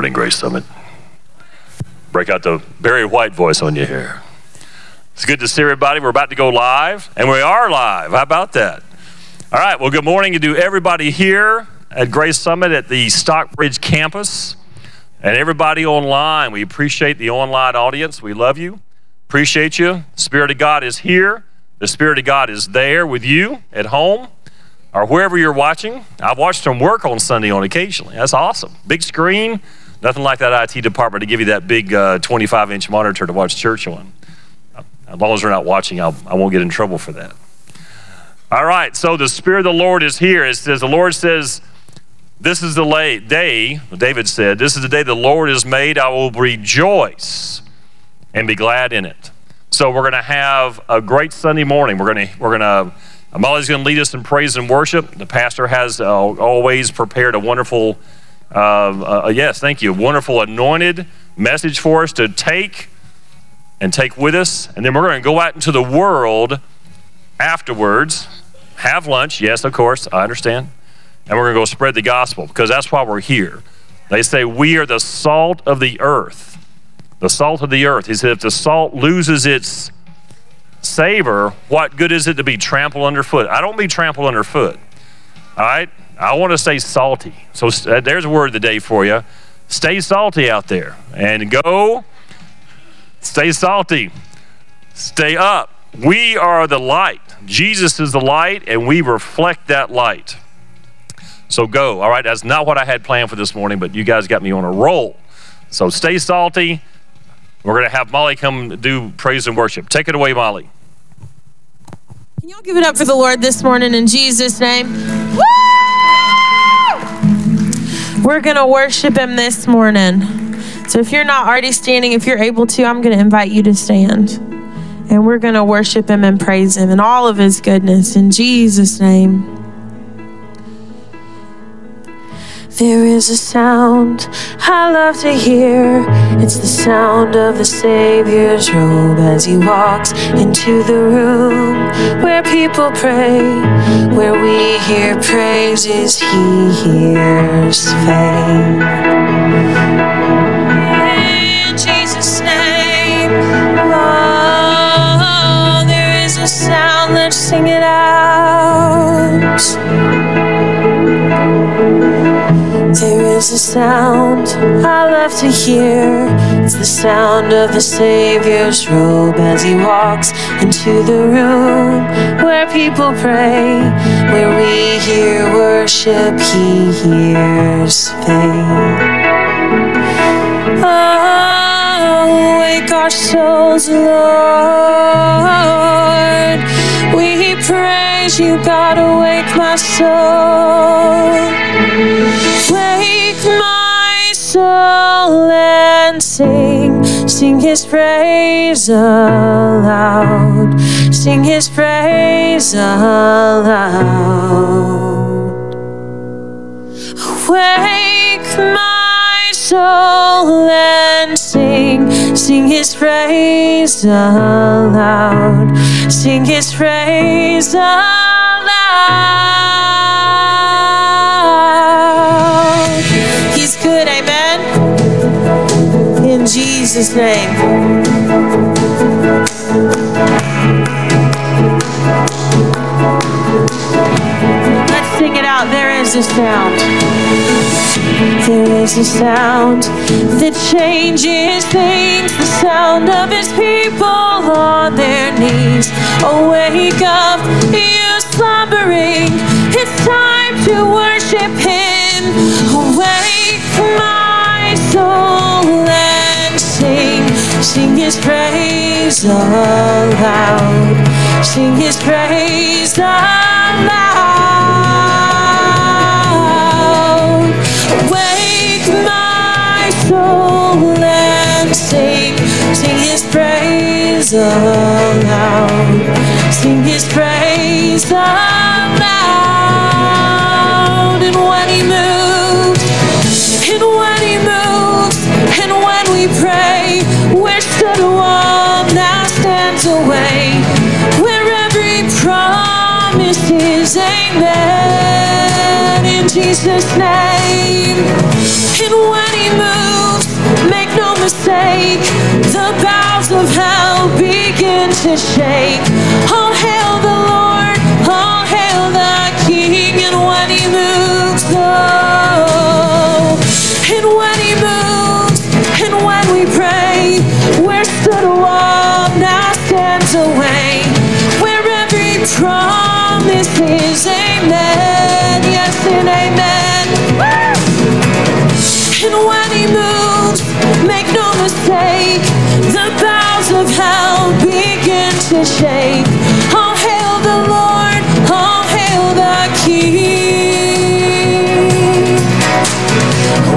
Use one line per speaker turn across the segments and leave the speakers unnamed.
morning, Grace Summit. Break out the Barry White voice on you here. It's good to see everybody. We're about to go live, and we are live. How about that? All right, well, good morning to everybody here at Grace Summit at the Stockbridge campus and everybody online. We appreciate the online audience. We love you, appreciate you. The Spirit of God is here, the Spirit of God is there with you at home or wherever you're watching. I've watched them work on Sunday on occasionally. That's awesome. Big screen, nothing like that IT department to give you that big 25 uh, inch monitor to watch church on. As long as they're not watching, I'll, I not get in trouble for that. All right, so the Spirit of the Lord is here. It says, the Lord says, This is the day, David said, This is the day the Lord has made. I will rejoice and be glad in it. So we're going to have a great Sunday morning. We're going to, we're going to, Molly's going to lead us in praise and worship. The pastor has uh, always prepared a wonderful, uh, uh, yes, thank you, wonderful anointed message for us to take and take with us. And then we're going to go out into the world afterwards, have lunch. Yes, of course, I understand. And we're going to go spread the gospel because that's why we're here. They say we are the salt of the earth. The salt of the earth. He said, if the salt loses its savor, what good is it to be trampled underfoot? I don't mean trampled underfoot. All right? I want to say salty. So uh, there's a word of the day for you. Stay salty out there and go Stay salty. Stay up. We are the light. Jesus is the light, and we reflect that light. So go. All right, that's not what I had planned for this morning, but you guys got me on a roll. So stay salty. We're going to have Molly come do praise and worship. Take it away, Molly.
Can y'all give it up for the Lord this morning in Jesus' name? Woo! We're going to worship Him this morning. So if you're not already standing, if you're able to, I'm going to invite you to stand. And we're going to worship him and praise him and all of his goodness in Jesus' name. There is a sound I love to hear. It's the sound of the Savior's robe as he walks into the room where people pray. Where we hear praises, he hears fame. In Jesus' name, oh, there is a sound, let's sing it out. There is a sound I love to hear. It's the sound of the Savior's robe as he walks into the room where people pray. Where we hear worship, he hears faith. Oh, wake our souls, Lord you gotta wake my soul. Wake my soul and sing, sing his praise aloud, sing his praise aloud. Wake my soul and sing, sing his praise aloud sing his praise aloud. He's good, amen. In Jesus' name. Sing it out. There is a sound. There is a sound that changes things. The sound of his people on their knees. Awake up, you slumbering. It's time to worship Him. Awake, sing. His praise aloud. Sing His praise aloud. Awake, my soul, and sing. Sing His praise aloud sing his praise aloud. And when he moves, and when he moves, and when we pray, Jesus' name. And when he moves, sake, the boughs of hell begin to shake. All hail the Lord, all hail the King, and when he moves, oh, and when he moves, and when we pray, where stood a wall now stands a way, where every promise is shake. Hail the Lord, hail the King.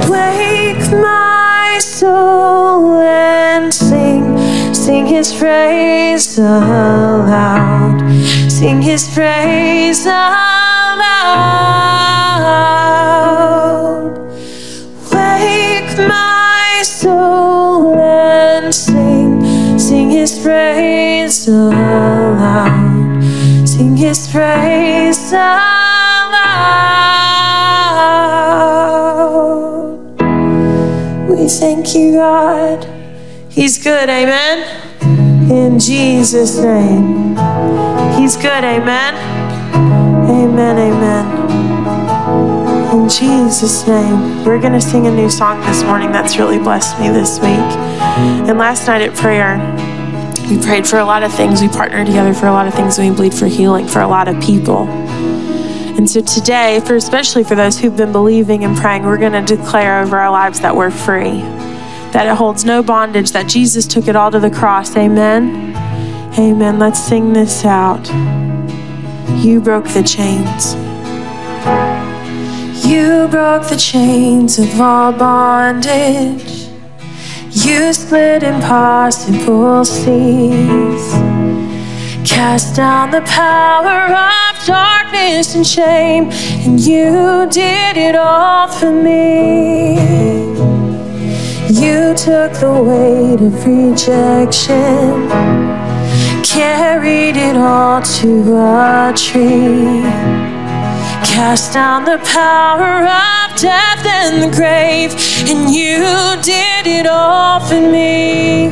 Wake my soul and sing, sing his praise aloud, sing his praise aloud. Thank you, God. He's good, amen. In Jesus' name. He's good, amen. Amen, amen. In Jesus' name. We're going to sing a new song this morning that's really blessed me this week. And last night at prayer, we prayed for a lot of things. We partnered together for a lot of things. We believed for healing for a lot of people. And so today, for especially for those who've been believing and praying, we're going to declare over our lives that we're free, that it holds no bondage, that Jesus took it all to the cross. Amen. Amen. Let's sing this out. You broke the chains. You broke the chains of all bondage. You split impossible seas. Cast down the power of darkness and shame, and you did it all for me. You took the weight of rejection, carried it all to a tree. Cast down the power of death and the grave, and you did it all for me.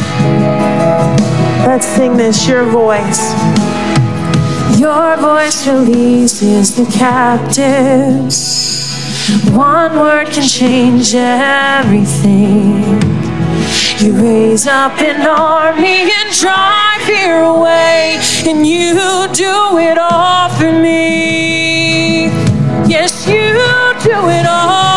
Let's sing this, your voice. Your voice releases the captives. One word can change everything. You raise up an army and drive fear away, and you do it all for me. Yes, you do it all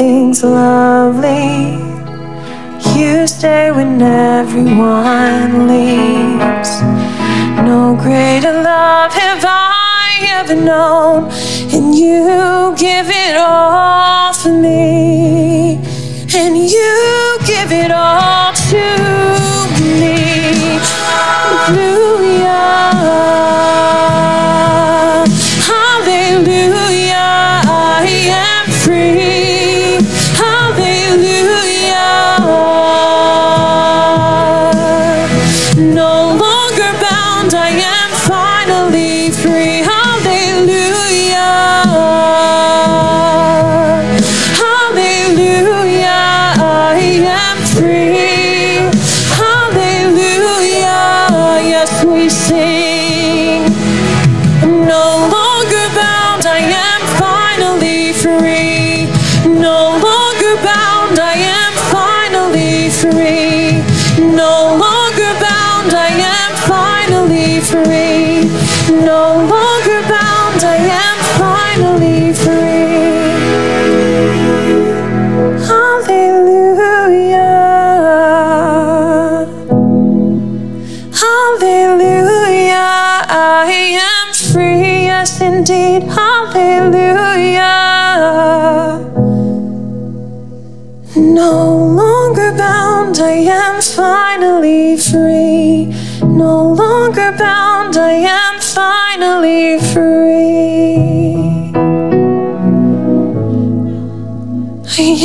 things lovely. You stay when everyone leaves. No greater love have I ever known, and you give it all for me,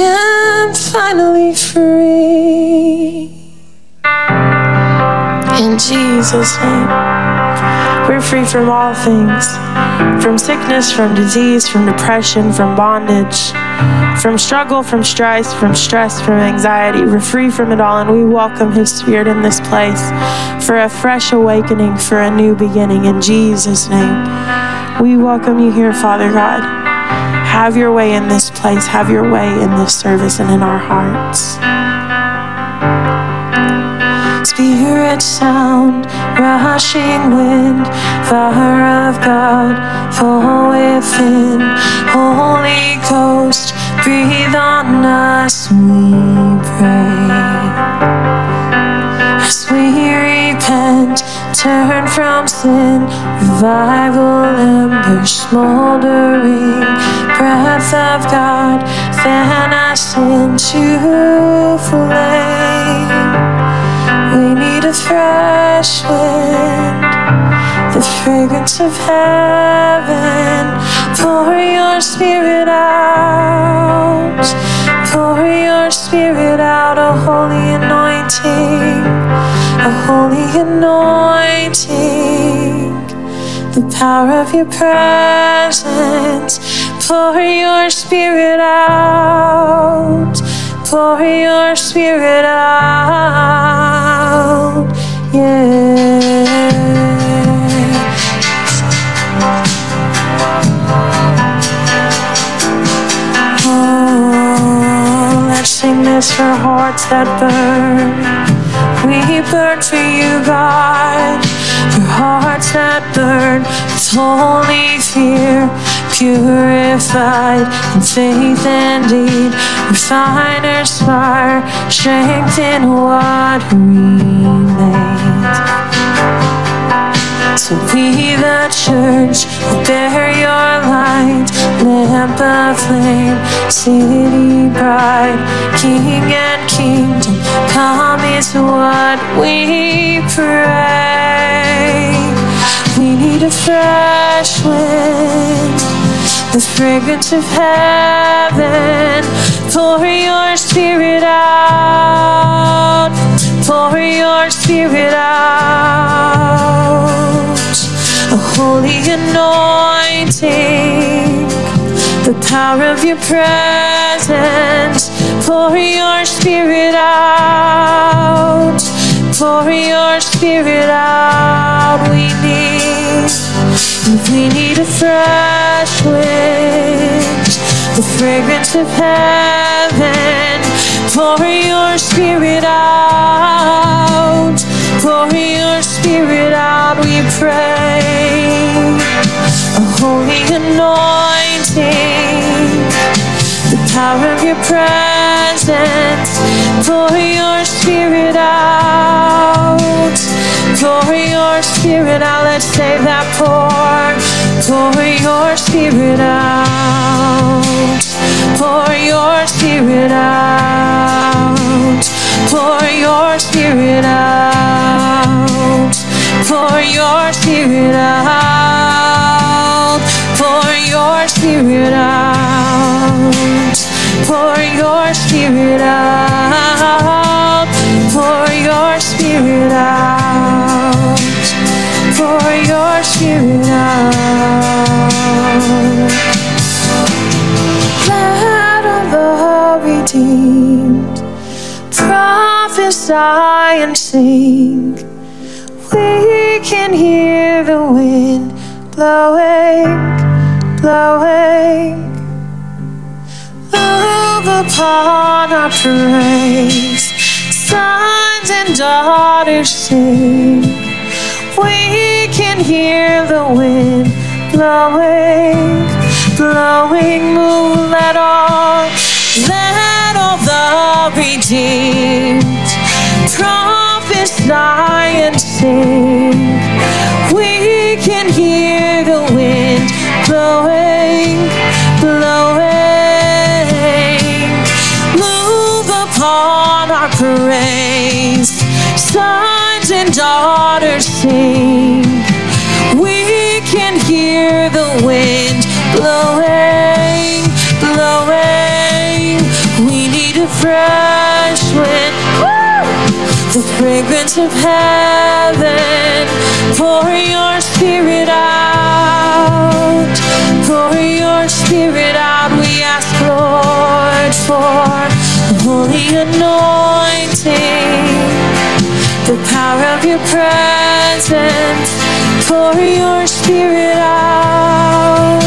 am finally free. In Jesus' name, we're free from all things from sickness, from disease, from depression, from bondage from struggle, from strife, from stress, from anxiety. We're free from it all, and we welcome His Spirit in this place for a fresh awakening, for a new beginning. In Jesus' name, we welcome you here, Father God. Have your way in this place, have your way in this service and in our hearts. Spirit sound, rushing wind, fire of God, fall within, Holy Ghost breathe on us, we pray. As we repent, turn from sin, revival embers smoldering, breath of God, us into flame. We need a fresh wind, the fragrance of heaven. Pour your spirit out. Pour your spirit out, a holy anointing. A holy anointing. The power of your presence. Pour your spirit out. Pour your spirit out. Yeah. Oh, singleness for hearts that burn. We burn to you, God, for hearts that burn with holy fear, purified in faith and deed. Refiner's fire, strengthen what remains. So be the church, bear your light, lamp of flame, city bride, king and kingdom, come is what we pray. We need a fresh wind, the fragrance of heaven. Pour your spirit out, pour your spirit out a holy anointing, the power of your presence. Pour your spirit out, pour your spirit out. We need, we need a fresh wind, the fragrance of heaven. Pour your spirit out, pour your spirit out. We pray a holy anointing, the power of your presence. Pour your spirit out, pour your spirit out. Let's say that pour, pour your spirit out, pour your spirit out, pour your spirit out, pour your spirit out, pour your spirit out, pour your spirit out, pour your spirit out, spirit out. Let all the redeemed prophesy and sing. We can hear the wind blowing, blowing. Move upon our praise. Sons and daughters sing we can hear the wind blowing, blowing Move that all, let all the redeemed trumpets fly and sing. We can hear the wind blowing, blowing, move upon our praise. Sun waters sing. We can hear the wind blowing, blowing. We need a fresh wind. The fragrance of heaven. Pour your spirit out. Pour your spirit out. We ask, Lord, for holy anointing. The power of your presence. Pour your spirit out.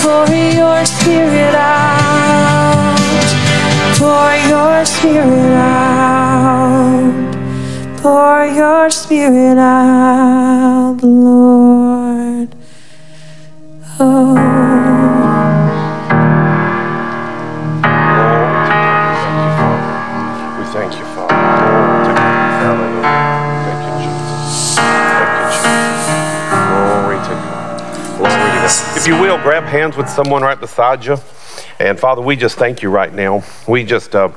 Pour your spirit out. Pour your spirit out. Pour your spirit out, Lord. Oh.
You will, grab hands with someone right beside you. And Father, we just thank you right now. We just uh,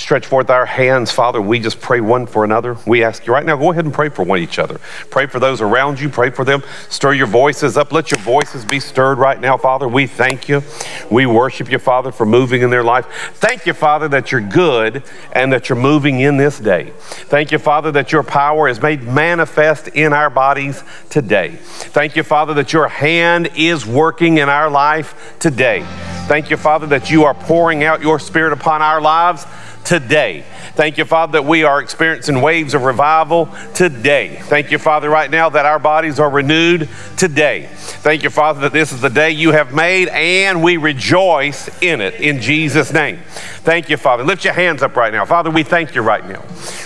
stretch forth our hands, Father. We just pray one for another. We ask you right now, go ahead and pray for one each other. Pray for those around you. Pray for them. Stir your voices up. Let your voices be stirred right now, Father. We thank you. We worship you, Father, for moving in their life. Thank you, Father, that you're good and that you're moving in this day. Thank you, Father, that your power is made manifest in our bodies today. Thank you, Father, that your hand is working in our life today. Thank you, Father, that you are pouring out your spirit upon our lives today. Thank you, Father, that we are experiencing waves of revival today. Thank you, Father, right now that our bodies are renewed today. Thank you, Father, that this is the day you have made and we rejoice in it in Jesus' name. Thank you, Father. Lift your hands up right now. Father, we thank you right now.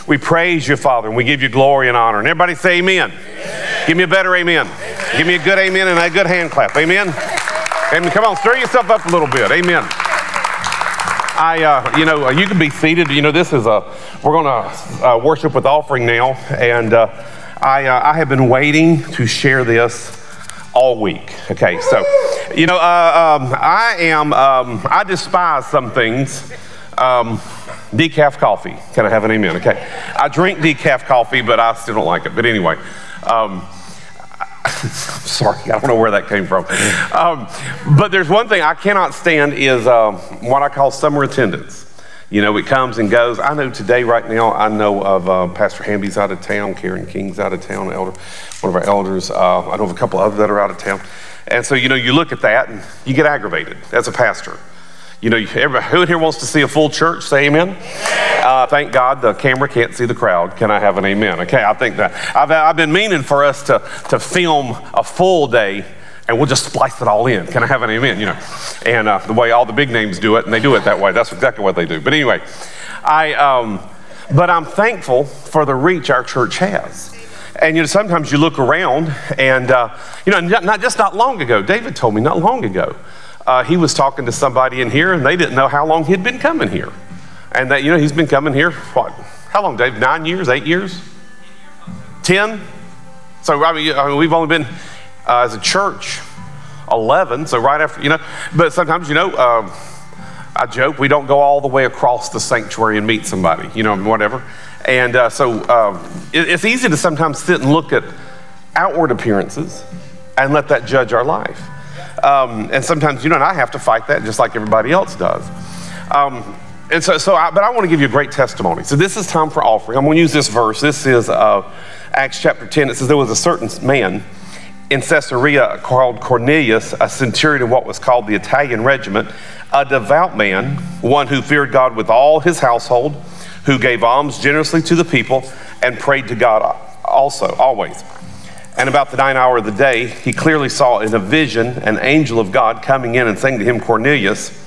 We praise you, Father, and we give you glory and honor. And everybody say amen. Give me a better amen. Give me a good amen and a good hand clap. Amen. Amen. Come on, stir yourself up a little bit. Amen. I, uh, you know, you can be seated. You know, this is a, we're going to uh, worship with offering now. And uh, I, uh, I have been waiting to share this all week. Okay, so, you know, uh, um, I am, um, I despise some things. Um, decaf coffee. Can I have an amen? Okay. I drink decaf coffee, but I still don't like it. But anyway, um, sorry, I don't know where that came from. Um, but there's one thing I cannot stand is um, what I call summer attendance. You know, it comes and goes. I know today, right now, I know of uh, Pastor Hamby's out of town, Karen King's out of town, elder, one of our elders. Uh, I know of a couple others that are out of town. And so, you know, you look at that and you get aggravated as a pastor. You know, who in here wants to see a full church? Say amen. Uh, thank God the camera can't see the crowd. Can I have an amen? Okay, I think that I've, I've been meaning for us to, to film a full day and we'll just splice it all in. Can I have an amen? You know, and uh, the way all the big names do it, and they do it that way. That's exactly what they do. But anyway, I, um, but I'm thankful for the reach our church has. And you know, sometimes you look around, and uh, you know, not, not just not long ago. David told me not long ago. Uh, he was talking to somebody in here, and they didn't know how long he'd been coming here. And that, you know, he's been coming here, what, how long, Dave? Nine years, eight years? Ten? So, I mean, I mean we've only been, uh, as a church, 11, so right after, you know, but sometimes, you know, uh, I joke, we don't go all the way across the sanctuary and meet somebody, you know, whatever. And uh, so uh, it, it's easy to sometimes sit and look at outward appearances and let that judge our life. Um, and sometimes you know, and I have to fight that just like everybody else does. Um, and so, so I, but I want to give you a great testimony. So this is time for offering. I'm going to use this verse. This is uh, Acts chapter 10. It says there was a certain man in Caesarea called Cornelius, a centurion of what was called the Italian regiment, a devout man, one who feared God with all his household, who gave alms generously to the people and prayed to God also, always. And about the ninth hour of the day, he clearly saw in a vision an angel of God coming in and saying to him, Cornelius.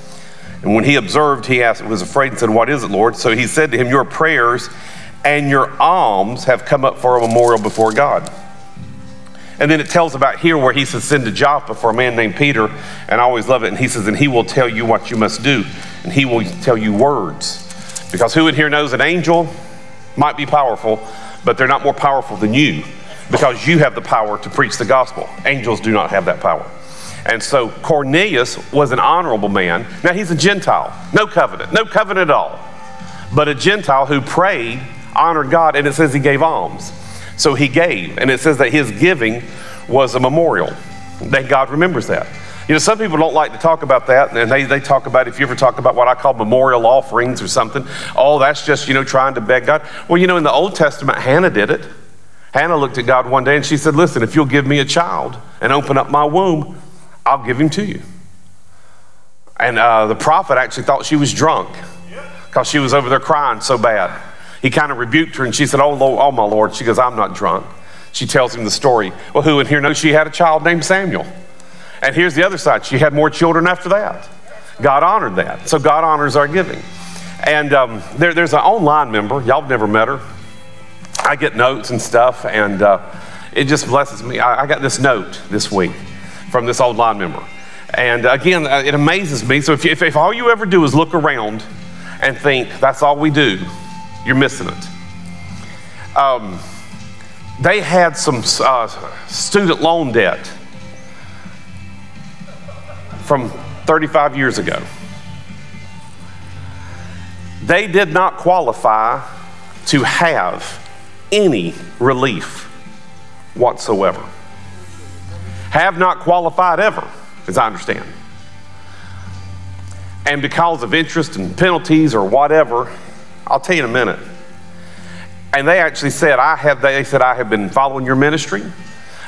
And when he observed, he asked, was afraid and said, What is it, Lord? So he said to him, Your prayers and your alms have come up for a memorial before God. And then it tells about here where he says, Send to Joppa for a man named Peter. And I always love it. And he says, And he will tell you what you must do, and he will tell you words. Because who in here knows an angel might be powerful, but they're not more powerful than you because you have the power to preach the gospel. Angels do not have that power. And so Cornelius was an honorable man. Now he's a Gentile, no covenant, no covenant at all, but a Gentile who prayed, honored God, and it says he gave alms. So he gave. And it says that his giving was a memorial, that God remembers that. You know, some people don't like to talk about that, and they, they talk about, if you ever talk about what I call memorial offerings or something, oh, that's just, you know, trying to beg God. Well, you know, in the Old Testament, Hannah did it. Hannah looked at God one day and she said, Listen, if you'll give me a child and open up my womb, I'll give him to you. And uh, the prophet actually thought she was drunk because she was over there crying so bad. He kind of rebuked her and she said, oh, Lord, oh, my Lord. She goes, I'm not drunk. She tells him the story. Well, who in here knows she had a child named Samuel? And here's the other side. She had more children after that. God honored that. So God honors our giving. And um, there, there's an online member. Y'all have never met her. I get notes and stuff, and uh, it just blesses me. I, I, got this note this week from this old line member. And again, uh, it amazes me. So if, if, if all you ever do is look around and think that's all we do, you're missing it. Um, they had some uh, student loan debt from 35 years ago. They did not qualify to have any relief whatsoever. Have not qualified ever, as I understand. And because of interest and penalties or whatever, I'll tell you in a minute. And they actually said, I have, they said, I have been following your ministry.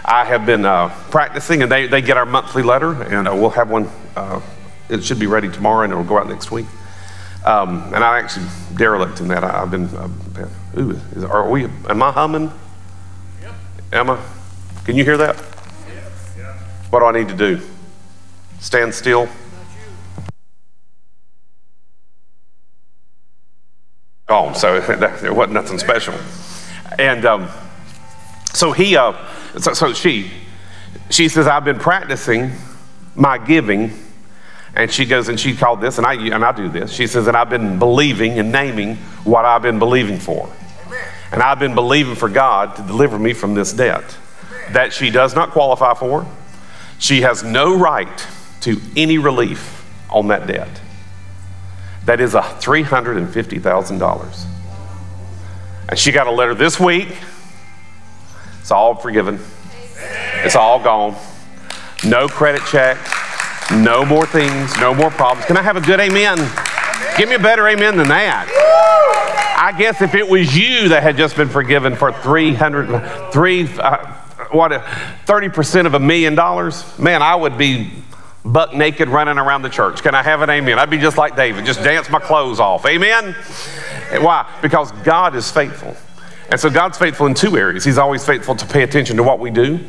I have been uh, practicing, and they, they get our monthly letter, and uh, we'll have one. Uh, it should be ready tomorrow, and it'll go out next week. Um, and I'm actually derelict in that. I, have been, uh, ooh, is, are we, am I humming? Yep. Emma, can you hear that? Yep. What do I need to do? Stand still? Oh, so there wasn't nothing special. And um, so he, uh, so, so she, she says, I've been practicing my giving and she goes and she called this, and I, and I do this. She says, and I've been believing and naming what I've been believing for. And I've been believing for God to deliver me from this debt that she does not qualify for. She has no right to any relief on that debt. That is a $350,000. And she got a letter this week. It's all forgiven. It's all gone. No credit check no more things, no more problems. Can I have a good amen? Give me a better amen than that. I guess if it was you that had just been forgiven for 300, three, uh, what, 30% of a million dollars, man, I would be buck naked running around the church. Can I have an amen? I'd be just like David, just dance my clothes off. Amen? Why? Because God is faithful. And so God's faithful in two areas. He's always faithful to pay attention to what we do,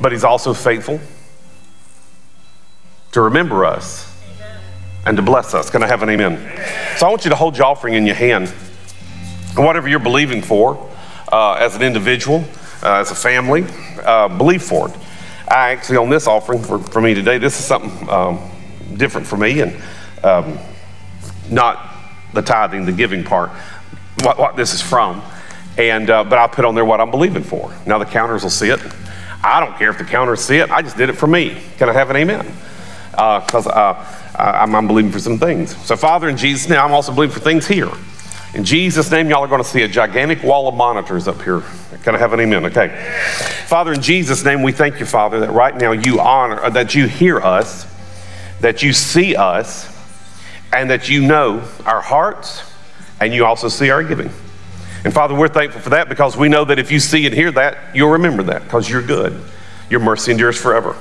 but He's also faithful to remember us and to bless us. Can I have an amen? So I want you to hold your offering in your hand. Whatever you're believing for uh, as an individual, uh, as a family, uh, believe for it. I actually, on this offering for, for me today, this is something um, different for me and um, not the tithing, the giving part, what, what this is from. And, uh, but I put on there what I'm believing for. Now the counters will see it. I don't care if the counters see it. I just did it for me. Can I have an amen? Because uh, uh, I'm, I'm, believing for some things. So, Father, in Jesus' name, I'm also believing for things here. In Jesus' name, y'all are going to see a gigantic wall of monitors up here. Can I have an amen? Okay. Father, in Jesus' name, we thank you, Father, that right now you honor, uh, that you hear us, that you see us, and that you know our hearts, and you also see our giving. And Father, we're thankful for that because we know that if you see and hear that, you'll remember that because you're good. Your mercy endures forever.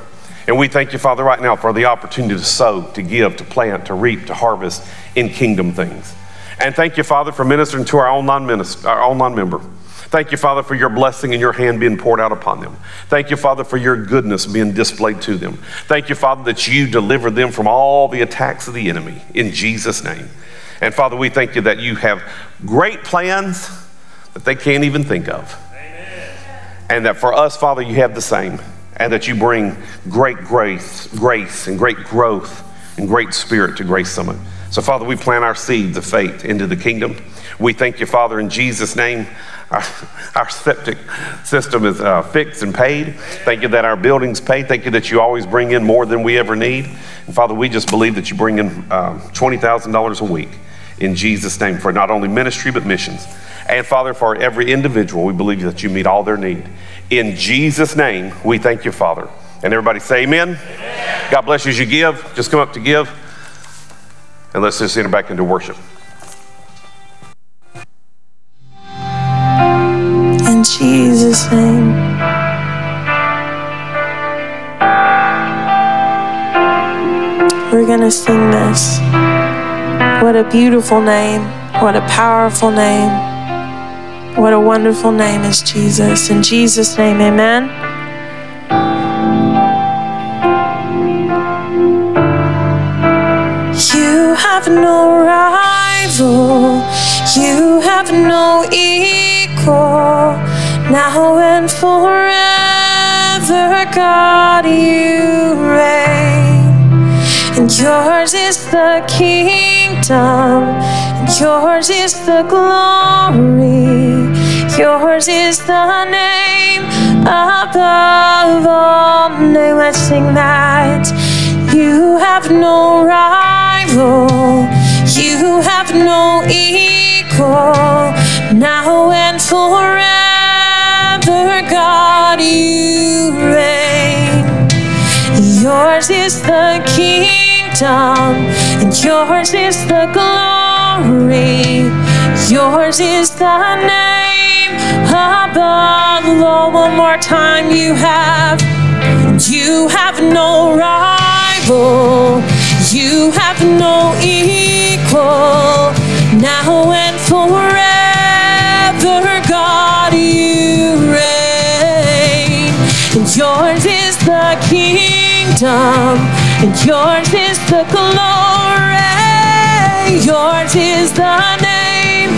And we thank you, Father, right now for the opportunity to sow, to give, to plant, to reap, to harvest in kingdom things. And thank you, Father, for ministering to our online, minister, our online member. Thank you, Father, for your blessing and your hand being poured out upon them. Thank you, Father, for your goodness being displayed to them. Thank you, Father, that you deliver them from all the attacks of the enemy in Jesus' name. And Father, we thank you that you have great plans that they can't even think of. Amen. And that for us, Father, you have the same and that you bring great grace, grace and great growth and great spirit to Grace Summit. So, Father, we plant our seeds of faith into the kingdom. We thank you, Father, in Jesus' name. Our, our septic system is uh, fixed and paid. Thank you that our building's paid. Thank you that you always bring in more than we ever need. And Father, we just believe that you bring in um, $20,000 a week in Jesus' name for not only ministry but missions. And Father, for every individual, we believe that you meet all their need. In Jesus' name, we thank you, Father. And everybody say amen. amen. God bless you as you give. Just come up to give. And let's just enter back into worship.
In Jesus' name. We're going to sing this. What a beautiful name. What a powerful name. What a wonderful name is Jesus. In Jesus' name, amen. You have no rival. You have no equal. Now and forever, God, you reign. Yours is the kingdom, and yours is the glory, yours is the name above all names. Let's sing that. You have no rival, you have no equal, now and forever, God, you reign. Yours is the kingdom and yours is the glory, yours is the name above all. One more time, you have, you have no rival, you have no equal, now and forever, God, you reign, and yours is the kingdom yours is the glory, yours is the name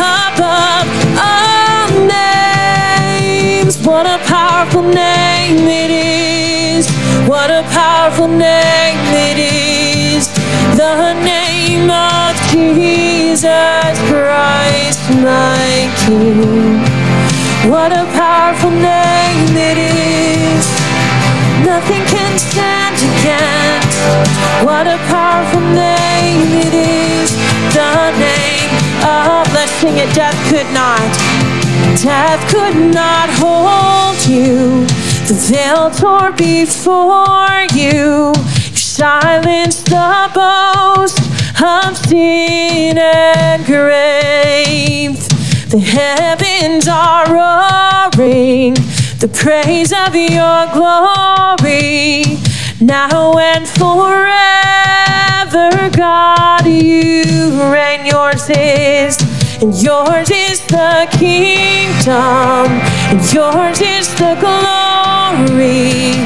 above all names. What a powerful name it is! What a powerful name it is! The name of Jesus Christ, my King. What a powerful name it is! Nothing can stand against. What a powerful name it is. The name of, let's sing it, death could not. Death could not hold you. The veil tore before you. You silenced the boast of sin and grave. The heavens are roaring the praise of your glory now and forever, God, you reign. Yours is, and yours is the kingdom, and yours is the glory,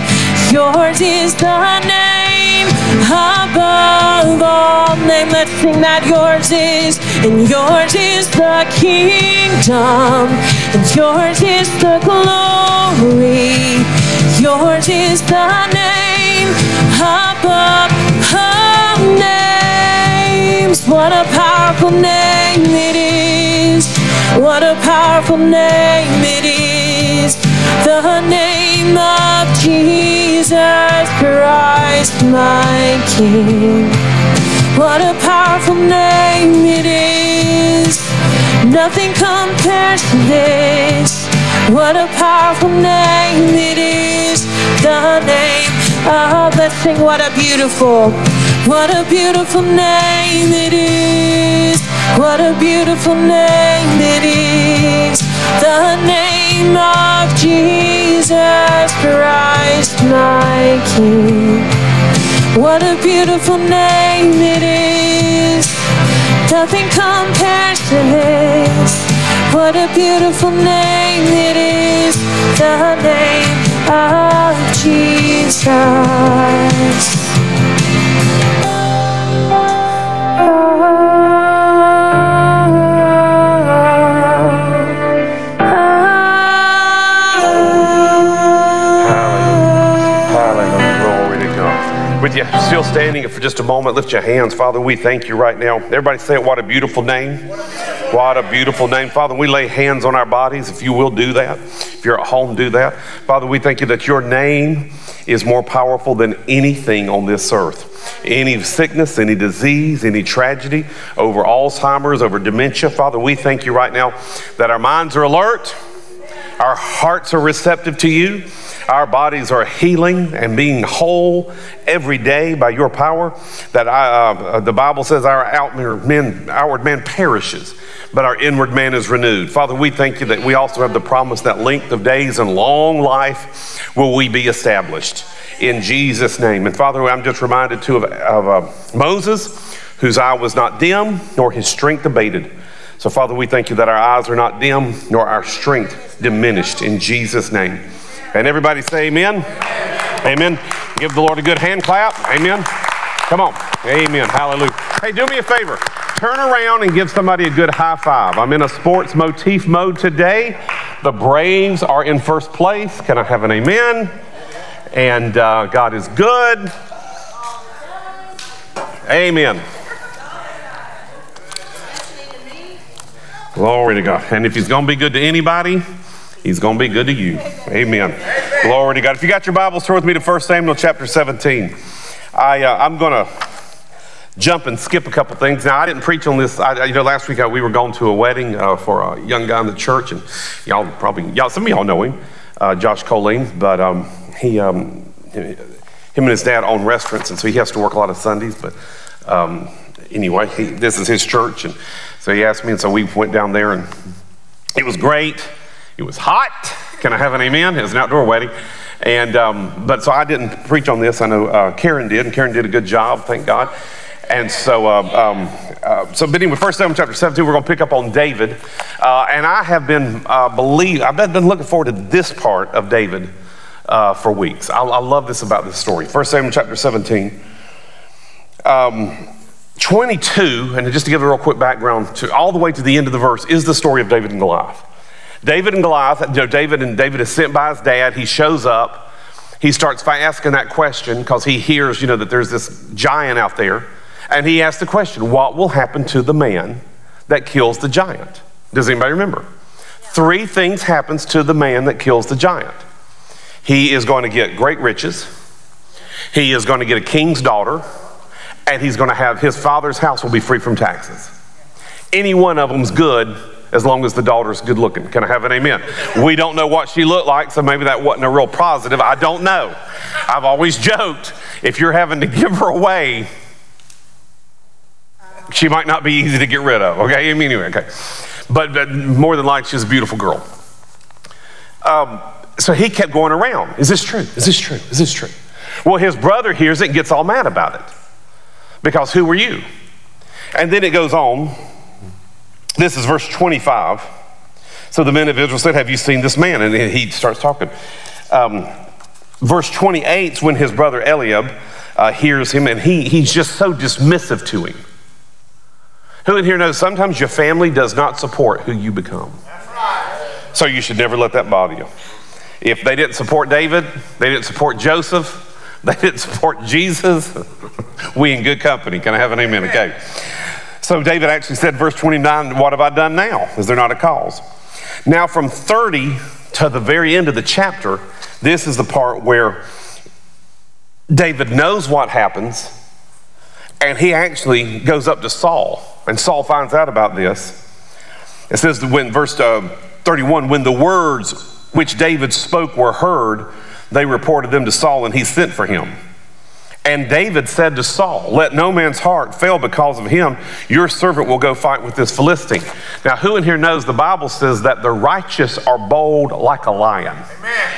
yours is the name above all name. Let's sing that. Yours is, and yours is the kingdom, and yours is the glory, yours is the name above all names. What a powerful name it is. What a powerful name it is. The name of Jesus Christ, my King. What a powerful name it is. Nothing compares to this. What a powerful name it is. The name Oh, let's what a beautiful, what a beautiful name it is. What a beautiful name it is. The name of Jesus Christ, my King. What a beautiful name it is. Nothing compares to this. What a beautiful name it is. The name of Jesus.
With you. still standing for just a moment, lift your hands. Father, we thank you right now. Everybody say it, what a beautiful name. What a beautiful name. Father, we lay hands on our bodies. If you will do that, if you're at home, do that. Father, we thank you that your name is more powerful than anything on this earth. Any sickness, any disease, any tragedy, over Alzheimer's, over dementia. Father, we thank you right now that our minds are alert, our hearts are receptive to you. Our bodies are healing and being whole every day by your power. That I, uh, the Bible says our outward man, outward man perishes, but our inward man is renewed. Father, we thank you that we also have the promise that length of days and long life will we be established in Jesus' name. And Father, I'm just reminded too of, of uh, Moses, whose eye was not dim, nor his strength abated. So, Father, we thank you that our eyes are not dim, nor our strength diminished in Jesus' name. And everybody say amen. Amen. Give the Lord a good hand clap. Amen. Come on. Amen. Hallelujah. Hey, do me a favor. Turn around and give somebody a good high five. I'm in a sports motif mode today. The Braves are in first place. Can I have an amen? And uh, God is good. Amen. Glory to God. And if He's going to be good to anybody, He's going to be good to you. Amen. Glory to God. If you got your Bibles, turn with me to 1 Samuel chapter 17. I, uh, I'm going to jump and skip a couple things. Now, I didn't preach on this. I, you know, last week uh, we were going to a wedding uh, for a young guy in the church, and y'all probably, y'all, some of y'all know him, uh, Josh Colleen, but um, he, um, him and his dad own restaurants, and so he has to work a lot of Sundays. But um, anyway, he, this is his church, and so he asked me, and so we went down there, and it was great. It was hot. Can I have an amen? It was an outdoor wedding. And, um, but so I didn't preach on this. I know uh, Karen did, and Karen did a good job, thank God. And so, uh, um, uh, so beginning with 1 Samuel chapter 17, we're going to pick up on David. Uh, and I have been, uh, believe, I've been looking forward to this part of David uh, for weeks. I, I, love this about this story. 1 Samuel chapter 17. Um, 22, and just to give a real quick background, to all the way to the end of the verse, is the story of David and Goliath. David and Goliath, you know, David and David is sent by his dad. He shows up. He starts by asking that question because he hears, you know, that there's this giant out there. And he asks the question, what will happen to the man that kills the giant? Does anybody remember? Three things happens to the man that kills the giant. He is going to get great riches. He is going to get a king's daughter, and he's going to have his father's house will be free from taxes. Any one of them's good as long as the daughter's good looking. Can I have an amen? We don't know what she looked like, so maybe that wasn't a real positive. I don't know. I've always joked if you're having to give her away, she might not be easy to get rid of. Okay, anyway, okay. But, but more than likely, she's a beautiful girl. Um, so he kept going around. Is this true? Is this true? Is this true? Well, his brother hears it and gets all mad about it. Because who were you? And then it goes on this is verse 25. So the men of Israel said, Have you seen this man? And he starts talking. Um, verse 28 is when his brother Eliab uh, hears him, and he, he's just so dismissive to him. Who in here knows sometimes your family does not support who you become? So you should never let that bother you. If they didn't support David, they didn't support Joseph, they didn't support Jesus, we in good company. Can I have an amen? Okay. So David actually said, verse 29, What have I done now? Is there not a cause? Now, from 30 to the very end of the chapter, this is the part where David knows what happens, and he actually goes up to Saul, and Saul finds out about this. It says, when verse uh, 31, when the words which David spoke were heard, they reported them to Saul, and he sent for him. And David said to Saul, Let no man's heart fail because of him. Your servant will go fight with this Philistine. Now, who in here knows the Bible says that the righteous are bold like a lion? Amen.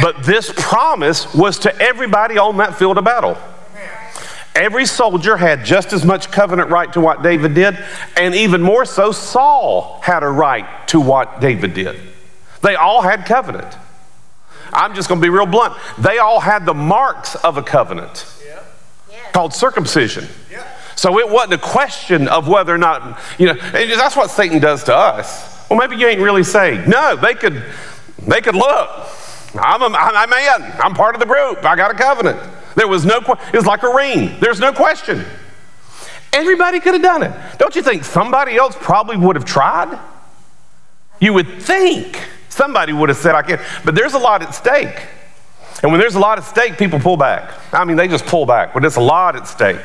But this promise was to everybody on that field of battle. Every soldier had just as much covenant right to what David did, and even more so, Saul had a right to what David did. They all had covenant. I'm just going to be real blunt. They all had the marks of a covenant called circumcision. So it wasn't a question of whether or not, you know, that's what Satan does to us. Well, maybe you ain't really saved. No, they could, they could look. I'm a, I'm a man. I'm part of the group. I got a covenant. There was no, it was like a ring. There's no question. Everybody could have done it. Don't you think somebody else probably would have tried? You would think somebody would have said, I can't. but there's a lot at stake. And when there's a lot at stake, people pull back. I mean, they just pull back when there's a lot at stake.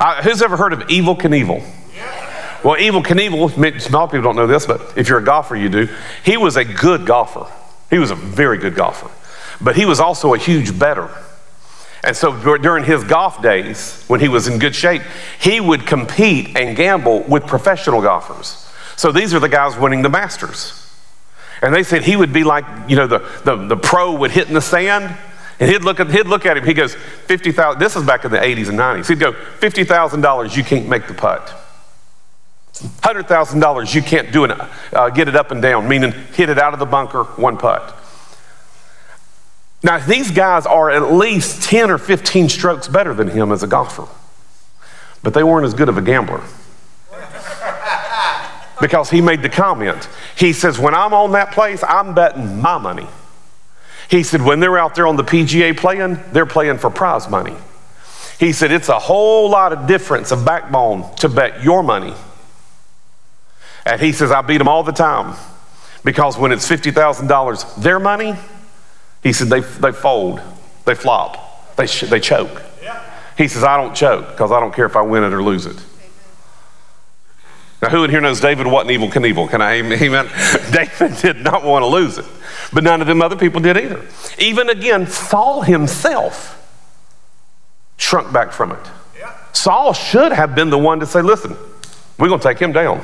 Uh, who's ever heard of Evel Knievel? Well, Evel Knievel, small people don't know this, but if you're a golfer, you do. He was a good golfer. He was a very good golfer. But he was also a huge bettor. And so during his golf days, when he was in good shape, he would compete and gamble with professional golfers. So these are the guys winning the Masters. And they said he would be like, you know, the, the, the pro would hit in the sand. And he'd look at, he'd look at him. He goes, 50000 This is back in the 80s and 90s. He'd go, $50,000, you can't make the putt. $100,000, you can't do it, uh, get it up and down, meaning hit it out of the bunker, one putt. Now, these guys are at least 10 or 15 strokes better than him as a golfer, but they weren't as good of a gambler. Because he made the comment. He says, When I'm on that place, I'm betting my money. He said, When they're out there on the PGA playing, they're playing for prize money. He said, It's a whole lot of difference of backbone to bet your money. And he says, I beat them all the time because when it's $50,000 their money, he said, they, they fold, they flop, they, they choke. Yeah. He says, I don't choke because I don't care if I win it or lose it. Now, who in here knows David wasn't Evel Knievel? Can I amen? David did not want to lose it, but none of them other people did either. Even again, Saul himself shrunk back from it. Yeah. Saul should have been the one to say, listen, we're going to take him down.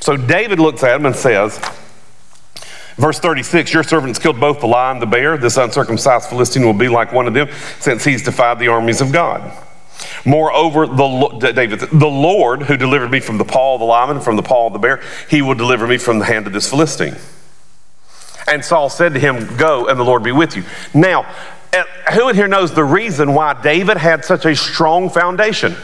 So David looks at him and says, Verse 36 Your servants killed both the lion and the bear. This uncircumcised Philistine will be like one of them, since he's defied the armies of God. Moreover, the, David, the Lord who delivered me from the paw of the lion, from the paw of the bear, he will deliver me from the hand of this Philistine. And Saul said to him, Go, and the Lord be with you. Now, eh, who in here knows the reason why David had such a strong foundation?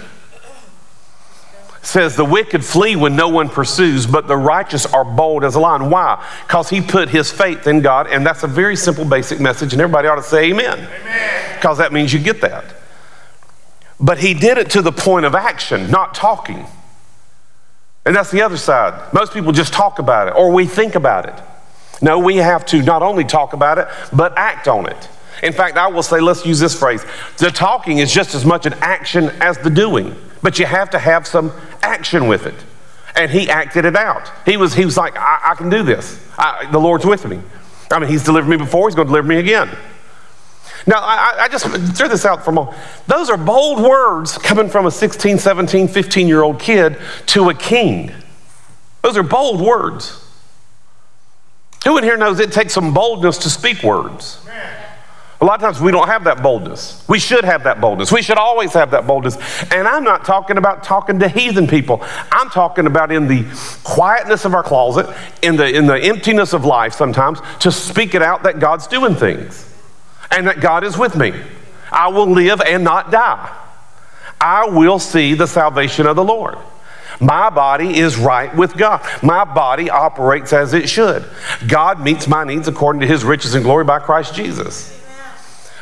says the wicked flee when no one pursues, but the righteous are bold as a lion. Why? Because he put his faith in God, and that's a very simple, basic message, and everybody ought to say amen. Because that means you get that. But he did it to the point of action, not talking. And that's the other side. Most people just talk about it, or we think about it. No, we have to not only talk about it, but act on it. In fact, I will say, let's use this phrase the talking is just as much an action as the doing, but you have to have some action with it. And he acted it out. He was, he was like, I, I can do this. I, the Lord's with me. I mean, he's delivered me before, he's going to deliver me again. Now, I, I just throw this out for a moment. Those are bold words coming from a 16, 17, 15 year old kid to a king. Those are bold words. Who in here knows it takes some boldness to speak words? A lot of times we don't have that boldness. We should have that boldness. We should always have that boldness. And I'm not talking about talking to heathen people. I'm talking about in the quietness of our closet, in the, in the emptiness of life sometimes, to speak it out that God's doing things and that God is with me. I will live and not die. I will see the salvation of the Lord. My body is right with God. My body operates as it should. God meets my needs according to his riches and glory by Christ Jesus.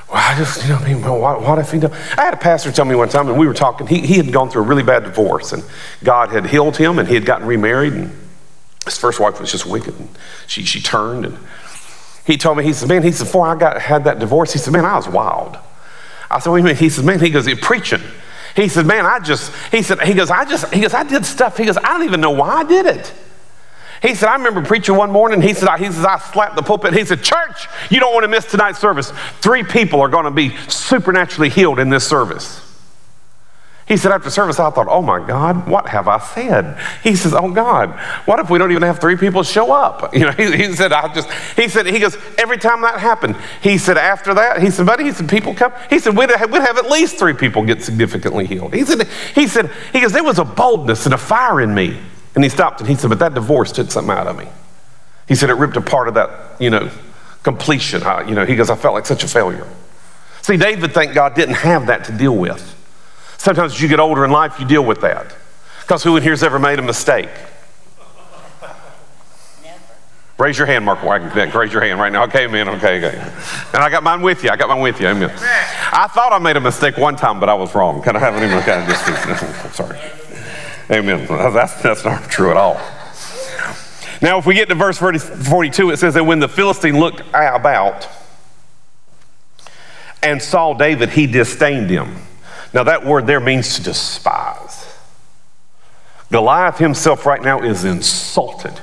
Well, I just, you know, I mean, what, what if he done? I had a pastor tell me one time, and we were talking, he, he had gone through a really bad divorce, and God had healed him, and he had gotten remarried, and his first wife was just wicked, and she, she turned, and he told me, he said, man, he said, before I got, had that divorce, he said, man, I was wild. I said, what do you mean? He said, man, he goes, preaching. He said, man, I just, he said, he goes, I just, he goes, I did stuff. He goes, I don't even know why I did it. He said, I remember preaching one morning. He said, I, he says, I slapped the pulpit. He said, Church, you don't want to miss tonight's service. Three people are going to be supernaturally healed in this service. He said, after service, I thought, oh my God, what have I said? He says, oh God, what if we don't even have three people show up? You know, he, he, said, I just, he said, he goes, every time that happened, he said, after that, he said, buddy, he said, people come. He said, we'd have, we'd have at least three people get significantly healed. He said, he said, he goes, there was a boldness and a fire in me. And he stopped and he said, But that divorce took something out of me. He said, It ripped a part of that, you know, completion. I, you know, he goes, I felt like such a failure. See, David, thank God, didn't have that to deal with. Sometimes as you get older in life, you deal with that. Because who in here has ever made a mistake? Raise your hand, Mark Wagner. Raise your hand right now. Okay, man. Okay, okay. And I got mine with you. I got mine with you. Amen. I thought I made a mistake one time, but I was wrong. Can I have any more of just sorry. Amen. That's, that's not true at all. Now, if we get to verse 40, 42, it says that when the Philistine looked about and saw David, he disdained him. Now, that word there means to despise. Goliath himself right now is insulted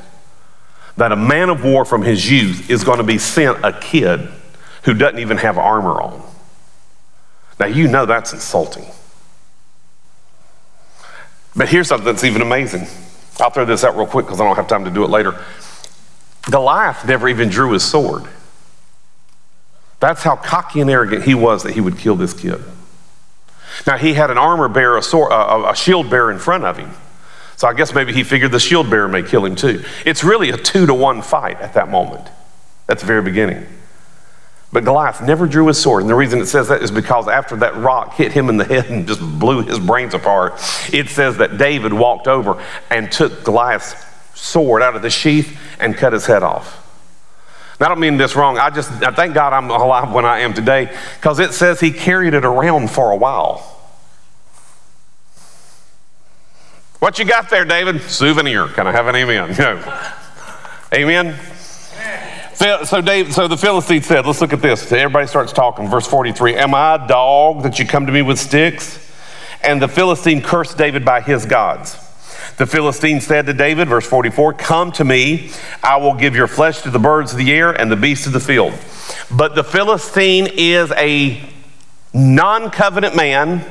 that a man of war from his youth is going to be sent a kid who doesn't even have armor on. Now, you know that's insulting. But here's something that's even amazing. I'll throw this out real quick because I don't have time to do it later. Goliath never even drew his sword. That's how cocky and arrogant he was that he would kill this kid. Now, he had an armor bearer, a, sword, a, a shield bearer in front of him. So I guess maybe he figured the shield bearer may kill him too. It's really a two to one fight at that moment, at the very beginning. But Goliath never drew his sword. And the reason it says that is because after that rock hit him in the head and just blew his brains apart, it says that David walked over and took Goliath's sword out of the sheath and cut his head off. I don't mean this wrong. I just I thank God I'm alive when I am today because it says he carried it around for a while. What you got there, David? Souvenir. Can I have an amen? No. Amen. So, Dave, so the Philistine said, let's look at this. Everybody starts talking. Verse 43 Am I a dog that you come to me with sticks? And the Philistine cursed David by his gods. The Philistine said to David, verse 44, Come to me, I will give your flesh to the birds of the air and the beasts of the field. But the Philistine is a non covenant man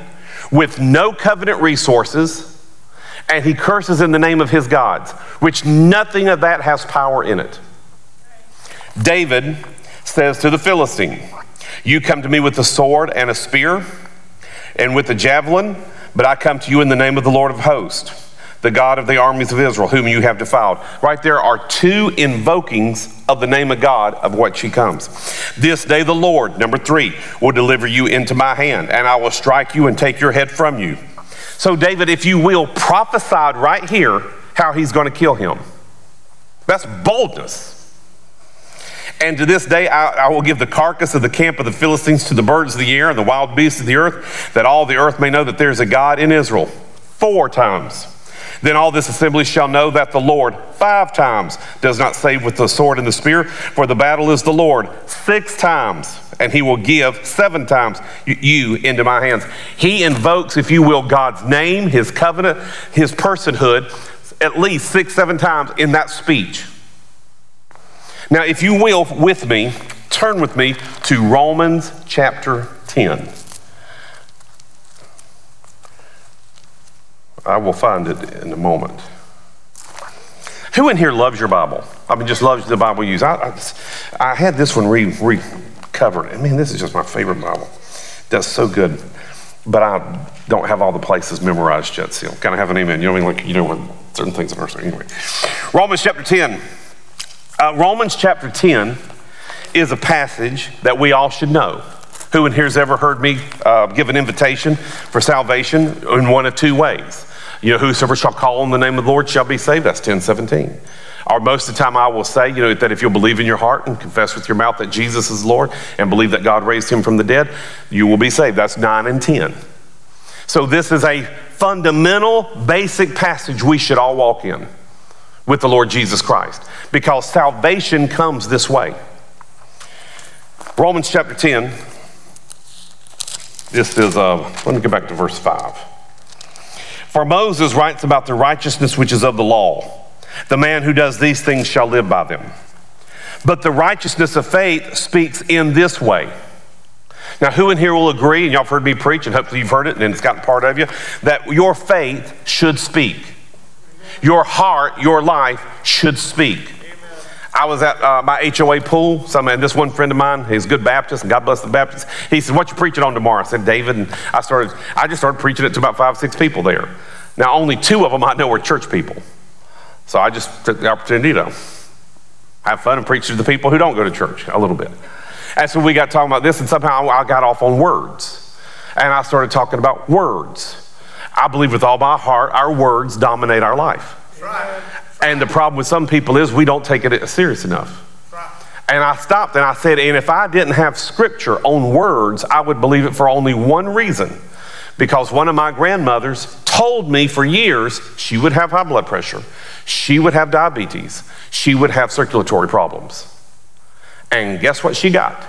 with no covenant resources, and he curses in the name of his gods, which nothing of that has power in it. David says to the Philistine, You come to me with a sword and a spear and with a javelin, but I come to you in the name of the Lord of hosts, the God of the armies of Israel, whom you have defiled. Right there are two invokings of the name of God of what she comes. This day the Lord, number three, will deliver you into my hand, and I will strike you and take your head from you. So, David, if you will, prophesied right here how he's going to kill him. That's boldness. And to this day, I, I, will give the carcass of the camp of the Philistines to the birds of the air and the wild beasts of the earth, that all the earth may know that there is a God in Israel. Four times. Then all this assembly shall know that the Lord, five times, does not save with the sword and the spear, for the battle is the Lord. Six times, and he will give seven times you into my hands. He invokes, if you will, God's name, his covenant, his personhood, at least six, seven times in that speech. Now, if you will, with me, turn with me to Romans chapter 10. I will find it in a moment. Who in here loves your Bible? I mean, just loves the Bible you use. I, I, I had this one re, recovered. I mean, this is just my favorite Bible. It does so good. But I don't have all the places memorized yet still. Kind of have an amen. You know what I mean? Like, you know, when certain things are. Anyway, Romans chapter 10. Uh, Romans chapter 10 is a passage that we all should know. Who in here has ever heard me uh, give an invitation for salvation in one of two ways? You know, whosoever shall call on the name of the Lord shall be saved. That's 1017. Or most of the time I will say, you know, that if you'll believe in your heart and confess with your mouth that Jesus is Lord and believe that God raised him from the dead, you will be saved. That's 9 and 10. So this is a fundamental, basic passage we should all walk in with the Lord Jesus Christ because salvation comes this way. Romans chapter 10. This is, uh, let me go back to verse 5. For Moses writes about the righteousness which is of the law. The man who does these things shall live by them. But the righteousness of faith speaks in this way. Now, who in here will agree, and y'all have heard me preach, and hopefully you've heard it and it's gotten part of you, that your faith should speak? Your heart, your life should speak. I was at uh, my HOA pool. And this one friend of mine, he's a good Baptist, and God bless the Baptist. He said, "What you preaching on tomorrow?" I said, "David." And I started. I just started preaching it to about five, six people there. Now, only two of them I know are church people, so I just took the opportunity to have fun and preach to the people who don't go to church a little bit. And so we got talking about this, and somehow I got off on words, and I started talking about words. I believe with all my heart, our words dominate our life. And the problem with some people is we don't take it serious enough. And I stopped and I said, and if I didn't have scripture on words, I would believe it for only one reason. Because one of my grandmothers told me for years she would have high blood pressure, she would have diabetes, she would have circulatory problems. And guess what she got?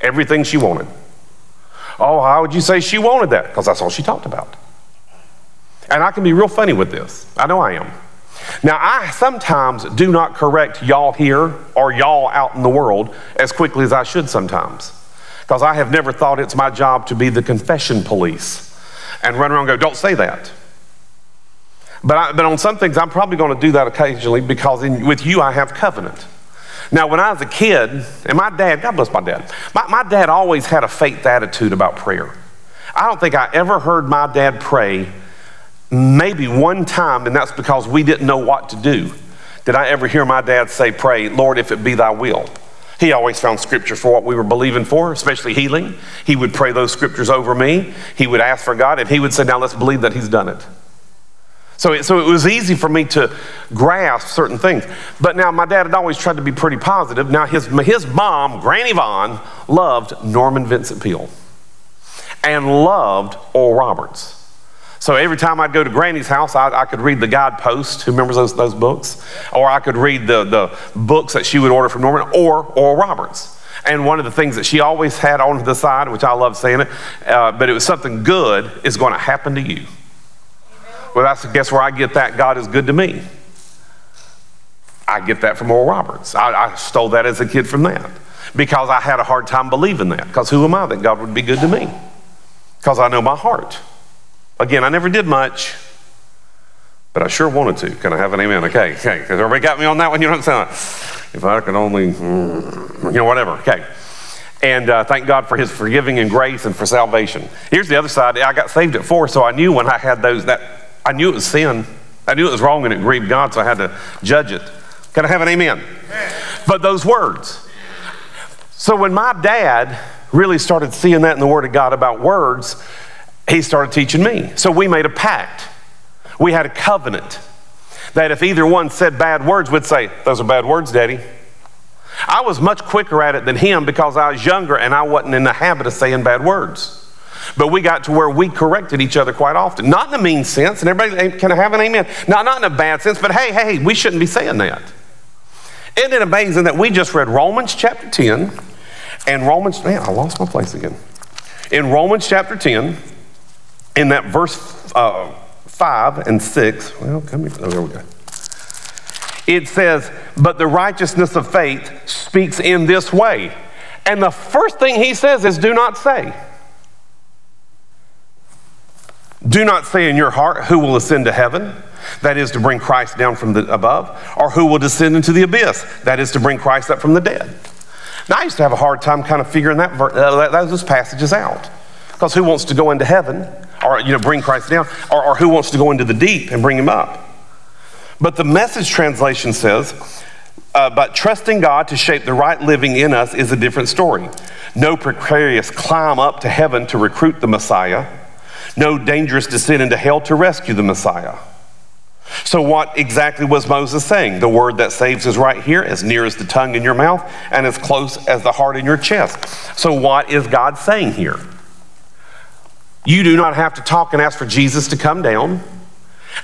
Everything she wanted. Oh, how would you say she wanted that? Because that's all she talked about. And I can be real funny with this. I know I am. Now, I sometimes do not correct y'all here or y'all out in the world as quickly as I should sometimes. Because I have never thought it's my job to be the confession police and run around and go, don't say that. But, I, but on some things, I'm probably going to do that occasionally because in, with you, I have covenant. Now, when I was a kid, and my dad, God bless my dad, my, my dad always had a faith attitude about prayer. I don't think I ever heard my dad pray maybe one time, and that's because we didn't know what to do. Did I ever hear my dad say, Pray, Lord, if it be thy will? He always found scripture for what we were believing for, especially healing. He would pray those scriptures over me. He would ask for God, and he would say, Now let's believe that he's done it. So it, so it was easy for me to grasp certain things. But now my dad had always tried to be pretty positive. Now his, his mom, Granny Vaughn, loved Norman Vincent Peale and loved Oral Roberts. So every time I'd go to Granny's house, I, I, could read the guidepost. Who remembers those, those books? Or I could read the, the books that she would order from Norman or Oral Roberts. And one of the things that she always had on the side, which I love saying it, uh, but it was something good is going to happen to you. Well, that's guess where I get that. God is good to me. I get that from Oral Roberts. I, I stole that as a kid from that because I had a hard time believing that. Because who am I that God would be good to me? Because I know my heart. Again, I never did much, but I sure wanted to. Can I have an amen? Okay, okay. Because everybody got me on that one. You know what I'm saying? If I could only, mm, you know, whatever. Okay. And uh, thank God for His forgiving and grace and for salvation. Here's the other side. I got saved at four, so I knew when I had those that I knew it was sin. I knew it was wrong and it grieved God, so I had to judge it. Can I have an amen? amen. But those words. So when my dad really started seeing that in the Word of God about words, he started teaching me. So we made a pact. We had a covenant that if either one said bad words, we'd say, Those are bad words, Daddy. I was much quicker at it than him because I was younger and I wasn't in the habit of saying bad words. But we got to where we corrected each other quite often. Not in a mean sense, and everybody can I have an amen. Not, not in a bad sense, but hey, hey, we shouldn't be saying that. Isn't it amazing that we just read Romans chapter 10 and Romans, man, I lost my place again. In Romans chapter 10, in that verse uh, 5 and 6, well, come here, oh, there we go. It says, But the righteousness of faith speaks in this way. And the first thing he says is, Do not say. Do not say in your heart, Who will ascend to heaven? That is to bring Christ down from the above, or who will descend into the abyss? That is to bring Christ up from the dead. Now, I used to have a hard time kind of figuring that, uh, those passages out. Because who wants to go into heaven? or you know, bring Christ down, or, or who wants to go into the deep and bring him up. But the message translation says, uh, but trusting God to shape the right living in us is a different story. No precarious climb up to heaven to recruit the Messiah, no dangerous descent into hell to rescue the Messiah. So, what exactly was Moses saying? The word that saves is right here, as near as the tongue in your mouth and as close as the heart in your chest. So, what is God saying here? You do not have to talk and ask for Jesus to come down.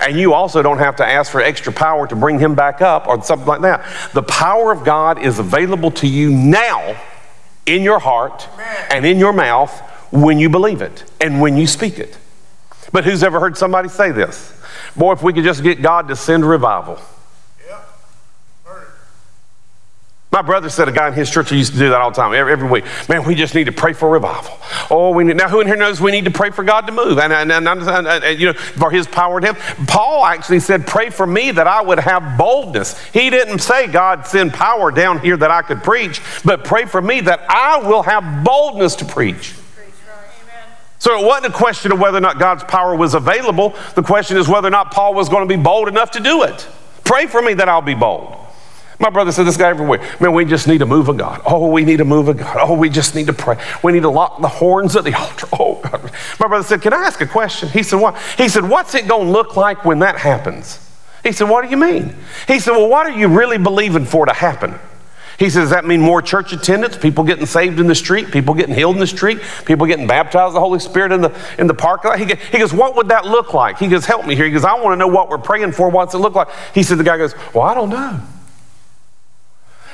And you also don't have to ask for extra power to bring him back up or something like that. The power of God is available to you now in your heart and in your mouth when you believe it and when you speak it. But who's ever heard somebody say this? Boy, if we could just get God to send revival. My brother said a guy in his church used to do that all the time, every, every, week. Man, we just need to pray for revival. Oh, we need, now who in here knows we need to pray for God to move and, and, and, and, you know for His power in Him? Paul actually said, "Pray for me that I would have boldness." He didn't say, "God send power down here that I could preach," but pray for me that I will have boldness to preach. So it wasn't a question of whether or not God's power was available. The question is whether or not Paul was going to be bold enough to do it. Pray for me that I'll be bold. My brother said this guy everywhere. Man, we just need a move of God. Oh, we need a move of God. Oh, we just need to pray. We need to lock the horns at the altar. Oh, God. My brother said, Can I ask a question? He said, What? He said, What's it going to look like when that happens? He said, What do you mean? He said, Well, what are you really believing for to happen? He says, Does that mean more church attendance? People getting saved in the street? People getting healed in the street? People getting baptized the Holy Spirit in the, in the lot? He, he goes, What would that look like? He goes, Help me here. He goes, I want to know what we're praying for. What's it look like? He said, The guy goes, Well, I don't know.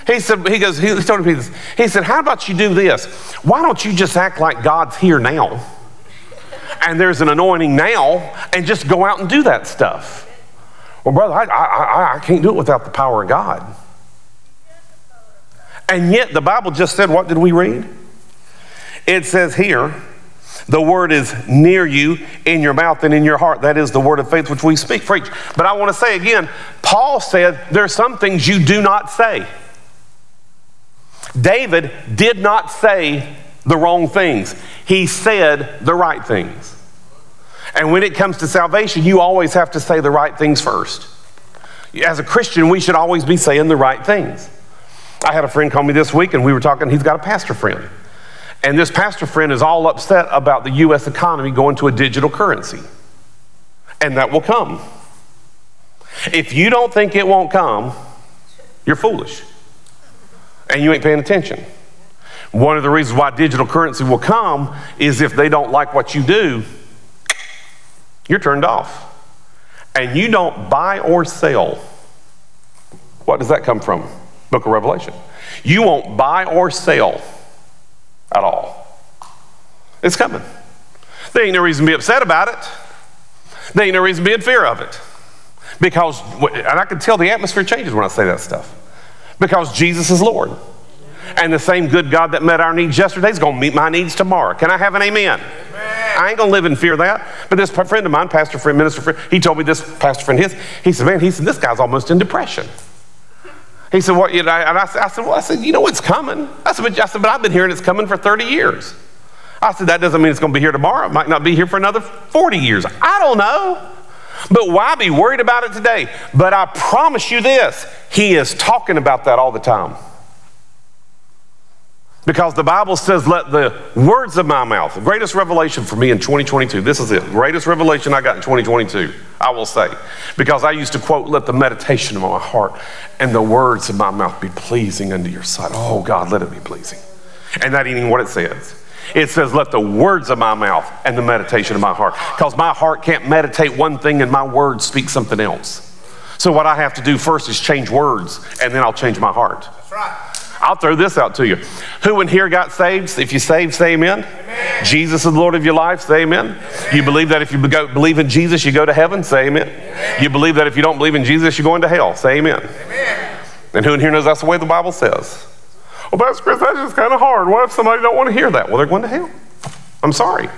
He said, he goes, he told me this. He said, How about you do this? Why don't you just act like God's here now? And there's an anointing now, and just go out and do that stuff. Well, brother, I, I, I can't do it without the power of God. And yet, the Bible just said, what did we read? It says here, the word is near you, in your mouth and in your heart. That is the word of faith which we speak, preach. But I want to say again, Paul said there are some things you do not say. David did not say the wrong things, he said the right things. And when it comes to salvation, you always have to say the right things first. As a Christian, we should always be saying the right things. I had a friend call me this week and we were talking, he's got a pastor friend. And this pastor friend is all upset about the U.S. economy going to a digital currency. And that will come. If you don't think it won't come, you're foolish. And you ain't paying attention. One of the reasons why digital currency will come is if they don't like what you do, you're turned off. And you don't buy or sell. What does that come from? Book of Revelation. You won't buy or sell at all. It's coming. There ain't no reason to be upset about it. There ain't no reason to be in fear of it. Because, and I can tell the atmosphere changes when I say that stuff. Because Jesus is Lord. And the same good God that met our needs yesterday is going to meet my needs tomorrow. Can I have an amen? amen. I ain't going to live in fear of that. But this friend of mine, pastor friend, minister friend, he told me this pastor friend his, he said, man, he said, this guy's almost in depression. He said, What? You know, and I, I, said, Well, I said, You know what's coming. I said, but, I said, But I've been hearing it's coming for 30 years. I said, That doesn't mean it's going to be here tomorrow. It might not be here for another 40 years. I don't know. But why be worried about it today? But I promise you this He is talking about that all the time. Because the Bible says, let the words of my mouth, the greatest revelation for me in 2022, this is it, greatest revelation I got in 2022, I will say. Because I used to quote, let the meditation of my heart and the words of my mouth be pleasing unto your sight. Oh God, let it be pleasing. And that ain't even what it says. It says, let the words of my mouth and the meditation of my heart. Because my heart can't meditate one thing and my words speak something else. So what I have to do first is change words and then I'll change my heart. That's right. I'll throw this out to you. Who in here got saved? If you saved, say amen. amen. Jesus is the Lord of your life, say amen. amen. You believe that if you believe in Jesus, you go to heaven, say amen. amen. You believe that if you don't believe in Jesus, you're going to hell, say amen. And who in here knows that's the way the Bible says? Well, Pastor Chris, that's just kind of hard. What if somebody don't want to hear that? Well, they're going to hell. I'm sorry.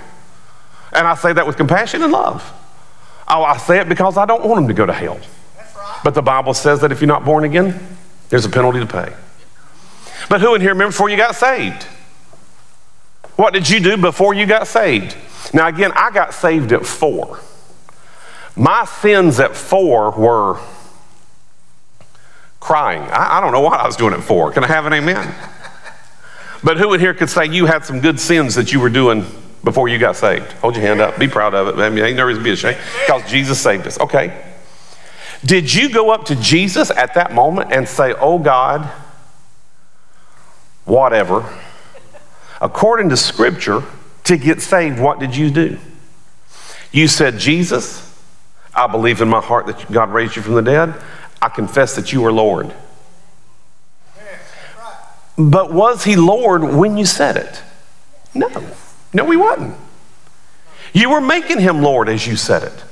And I say that with compassion and love. Oh, I say it because I don't want them to go to hell. Right. But the Bible says that if you're not born again, there's a penalty to pay. But who in here remember before you got saved? What did you do before you got saved? Now, again, I got saved at four. My sins at four were crying. I, I don't know what I was doing it for. Can I have an amen? But who in here could say you had some good sins that you were doing before you got saved? Hold your hand up. Be proud of it. I mean, ain't no reason to be ashamed because Jesus saved us. Okay. Did you go up to Jesus at that moment and say, Oh God, whatever, according to Scripture, to get saved, what did you do? You said, Jesus, I believe in my heart that God raised you from the dead. I confess that you are Lord. But was he Lord when you said it? No. No, he wasn't. You were making him Lord as you said it.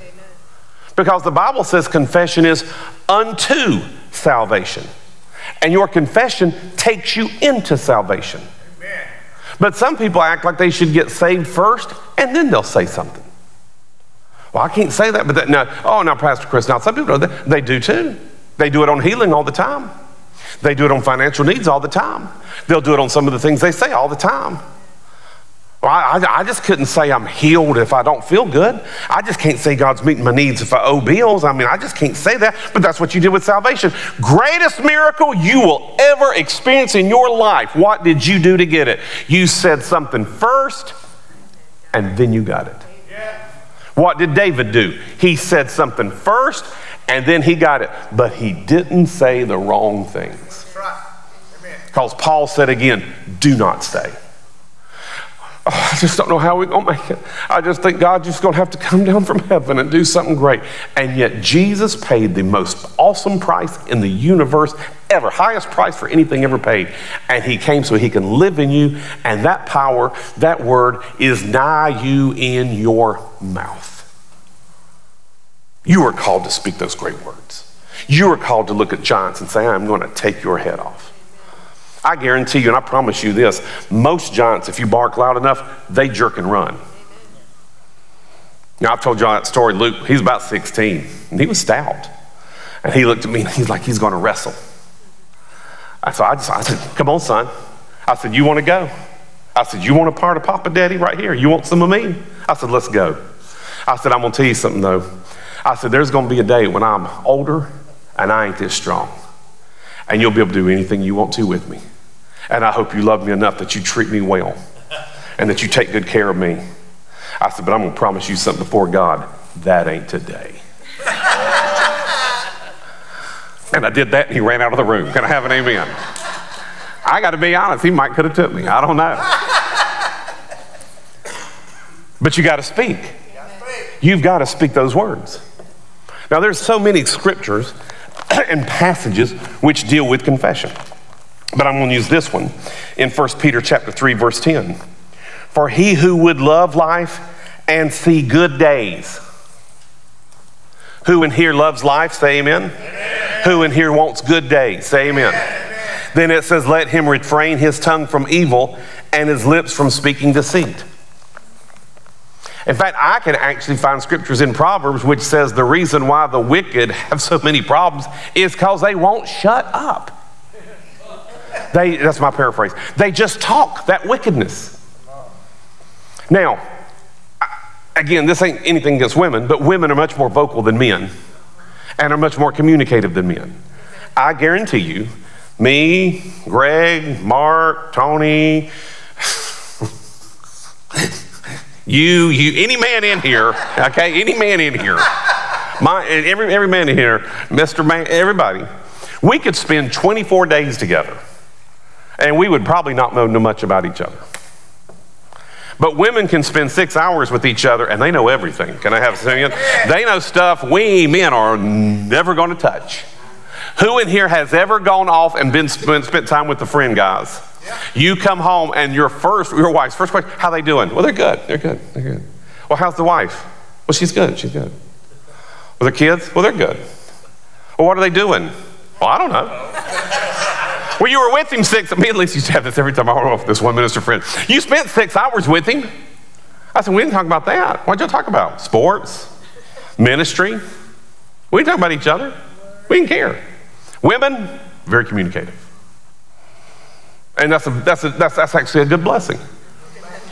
Because the Bible says confession is unto salvation and your confession takes you into salvation. But some people act like they should get saved first and then they'll say something. Well, I can't say that, but that, no. Oh, now, Pastor Chris, now some people. They do too. They do it on healing all the time. They do it on financial needs all the time. They'll do it on some of the things they say all the time. Well, I, I, just couldn't say I'm healed if I don't feel good. I just can't say God's meeting my needs if I owe bills. I mean, I just can't say that, but that's what you did with salvation. Greatest miracle you will ever experience in your life. What did you do to get it? You said something first, and then you got it. What did David do? He said something first, and then he got it, but he didn't say the wrong things. Because Paul said again, do not say. Oh, I just don't know how we're going to make it. I just think God's just going to have to come down from heaven and do something great. And yet, Jesus paid the most awesome price in the universe ever, highest price for anything ever paid. And He came so He can live in you. And that power, that word, is nigh you in your mouth. You are called to speak those great words. You are called to look at giants and say, I'm going to take your head off. I guarantee you, and I promise you this most giants, if you bark loud enough, they jerk and run. Now, I've told y'all that story. Luke, he's about 16, and he was stout. And he looked at me and he's like, he's going to wrestle. So I, just, I said, come on, son. I said, you want to go? I said, you want a part of Papa Daddy right here? You want some of me? I said, let's go. I said, I'm going to tell you something, though. I said, there's going to be a day when I'm older and I ain't this strong. And you'll be able to do anything you want to with me. And I hope you love me enough that you treat me well and that you take good care of me. I said, but I'm going to promise you something before God. That ain't today. and I did that and he ran out of the room. Can I have an amen? I got to be honest, he might could have took me. I don't know. But you got to speak. You've got to speak those words. Now, there's so many scriptures and passages which deal with confession. But I'm going to use this one in 1 Peter chapter 3 verse 10. For he who would love life and see good days. Who in here loves life? Say amen. amen. Who in here wants good days? Say amen. amen. Then it says, Let him refrain his tongue from evil and his lips from speaking deceit. In fact, I can actually find scriptures in Proverbs which says the reason why the wicked have so many problems is because they won't shut up. They, that's my paraphrase. They just talk that wickedness. Now, again, this ain't anything against women, but women are much more vocal than men and are much more communicative than men. I guarantee you, me, Greg, Mark, Tony, you, you, any man in here, okay, any man in here, my, every, every man in here, Mr. Man, everybody, we could spend 24 days together and we would probably not know much about each other. But women can spend six hours with each other and they know everything. Can I have a second? They know stuff we men are never going to touch. Who in here has ever gone off and been spent, spent time with a friend, guys? You come home and your first, your wife's first question, how they doing? Well, they're good. They're good. They're good. Well, how's the wife? Well, she's good. She's good. Well, the kids? Well, they're good. Well, what are they doing? Well, I don't know. well, you were with him six. Me at least used to have this every time I went off this one minister friend. You spent six hours with him. I said, we didn't talk about that. What'd y'all talk about? Sports, ministry. We didn't talk about each other. We didn't care. Women, very communicative. And that's, a, that's, a, that's, that's actually a good blessing.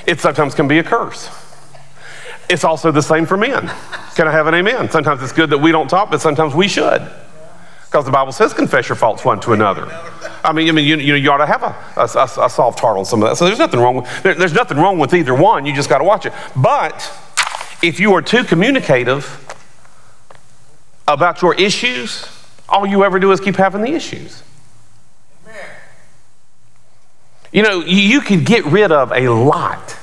It sometimes can be a curse. It's also the same for men. Can I have an amen? Sometimes it's good that we don't talk, but sometimes we should. Because the Bible says confess your faults one to another. I mean, I mean you, you, know, you ought to have a, a, a soft heart on some of that. So there's nothing wrong with, there, there's nothing wrong with either one. You just got to watch it. But if you are too communicative about your issues, all you ever do is keep having the issues. You know, you could get rid of a lot,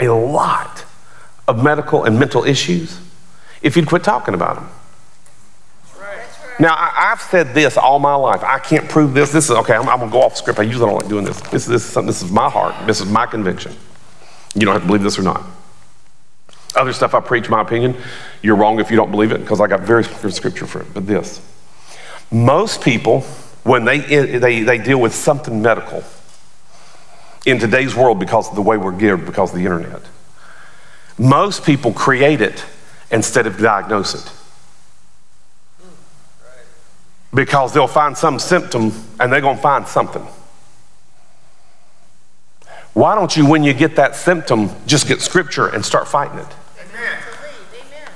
a lot of medical and mental issues if you'd quit talking about them. Now, I, have said this all my life. I can't prove this. This is okay. I'm, I'm going to go off script. I usually don't like doing this. This, this is something. This is my heart. This is my conviction. You don't have to believe this or not. Other stuff I preach, my opinion, you're wrong if you don't believe it because I got very good scripture for it. But this, most people, when they they they deal with something medical, in today's world because of the way we're geared, because of the internet. Most people create it instead of diagnose it. Because they'll find some symptom and they're going to find something. Why don't you, when you get that symptom, just get scripture and start fighting it? Amen.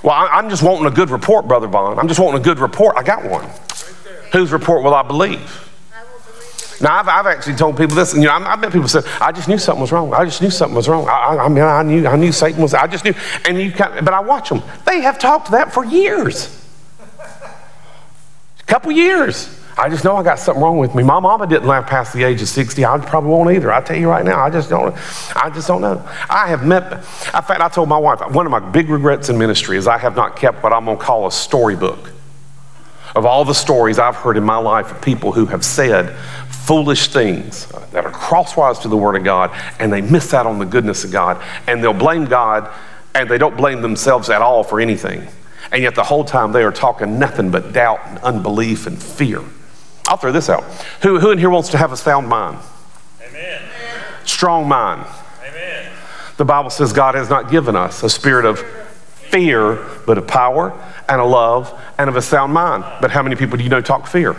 Well, I'm just wanting a good report, Brother Vaughn. I'm just wanting a good report. I got one. Whose report will I believe? Now, I've, I've actually told people this, and you know, I, I bet people say, I just knew something was wrong. I just knew something was wrong. I, I, I mean, I knew, I knew Satan was, I just knew. And you but I watch them. They have talked that for years. A couple years. I just know I got something wrong with me. My mama didn't laugh past the age of 60. I probably won't either. I tell you right now, I just don't, I just don't know. I have met, in fact, I told my wife, one of my big regrets in ministry is I have not kept what I'm to call a storybook of all the stories I've heard in my life of people who have said foolish things that are crosswise to the Word of God and they miss out on the goodness of God and they'll blame God and they don't blame themselves at all for anything. And yet the whole time they are talking nothing but doubt and unbelief and fear. I'll throw this out. Who, who in here wants to have a sound mind?
Amen.
Strong mind.
Amen.
The Bible says God has not given us a spirit of fear, but of power and a love and of a sound mind. But how many people do you know talk fear?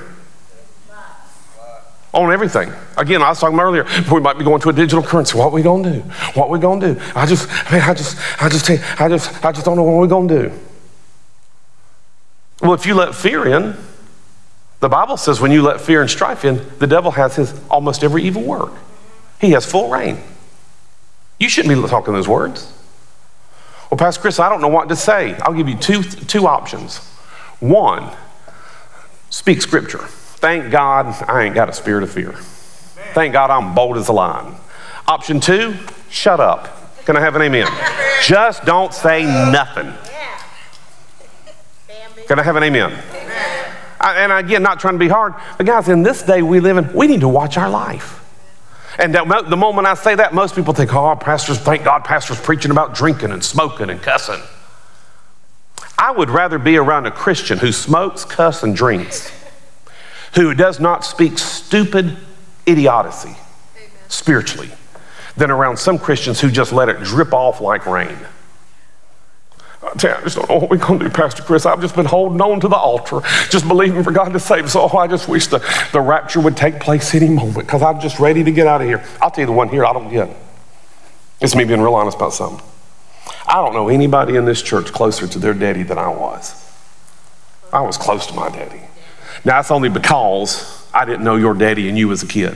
On everything. Again, I was talking about earlier, we might be going to a digital currency. What we gonna do? What we gonna do? I just, I mean, I just, I just, I just, I just don't know what we're gonna do. Well, if you let fear in, the Bible says when you let fear and strife in, the devil has his almost every evil work. He has full reign. You shouldn't be talking those words. Well, Pastor Chris, I don't know what to say. I'll give you two, two options. One, speak scripture. Thank God I ain't got a spirit of fear. Thank God I'm bold as a lion. Option two, shut up. Can I have an amen? Just don't say nothing. Can I have an amen? I, and again, not trying to be hard, but guys, in this day we live in, we need to watch our life. And the moment I say that, most people think, oh, pastors, thank God, pastors preaching about drinking and smoking and cussing. I would rather be around a Christian who smokes, cusses, and drinks, who does not speak stupid idiocy Amen. spiritually, than around some Christians who just let it drip off like rain. I just don't know what we're going to do, Pastor Chris. I've just been holding on to the altar, just believing for God to save us. Oh, I just wish the, the rapture would take place any moment because I'm just ready to get out of here. I'll tell you the one here I don't get. It's me being real honest about something. I don't know anybody in this church closer to their daddy than I was. I was close to my daddy. Now, that's only because I didn't know your daddy and you as a kid.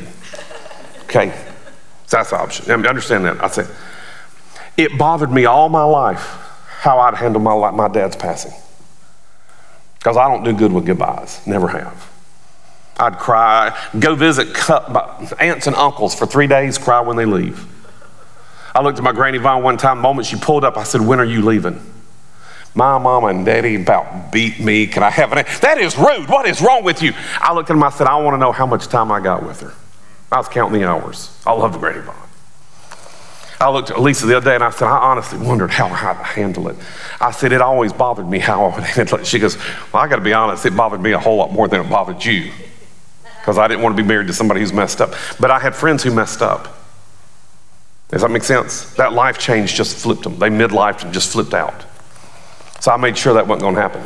Okay? So that's the option. I understand that. I said, it bothered me all my life how I'd handle my, my dad's passing. Because I don't do good with goodbyes, never have. I'd cry, go visit aunts and uncles for three days, cry when they leave. I looked at my granny Vine one time, the moment she pulled up, I said, When are you leaving? My mama and daddy about beat me. Can I have an? That is rude. What is wrong with you? I looked at him, I said, I want to know how much time I got with her. I was counting the hours. I love Granny Vine. I looked at Lisa the other day and I said, I honestly wondered how I'd handle it. I said, it always bothered me how I would handle it. She goes, Well, I got to be honest, it bothered me a whole lot more than it bothered you because I didn't want to be married to somebody who's messed up. But I had friends who messed up. Does that make sense? That life change just flipped them. They midlifed and just flipped out. So I made sure that wasn't going to happen.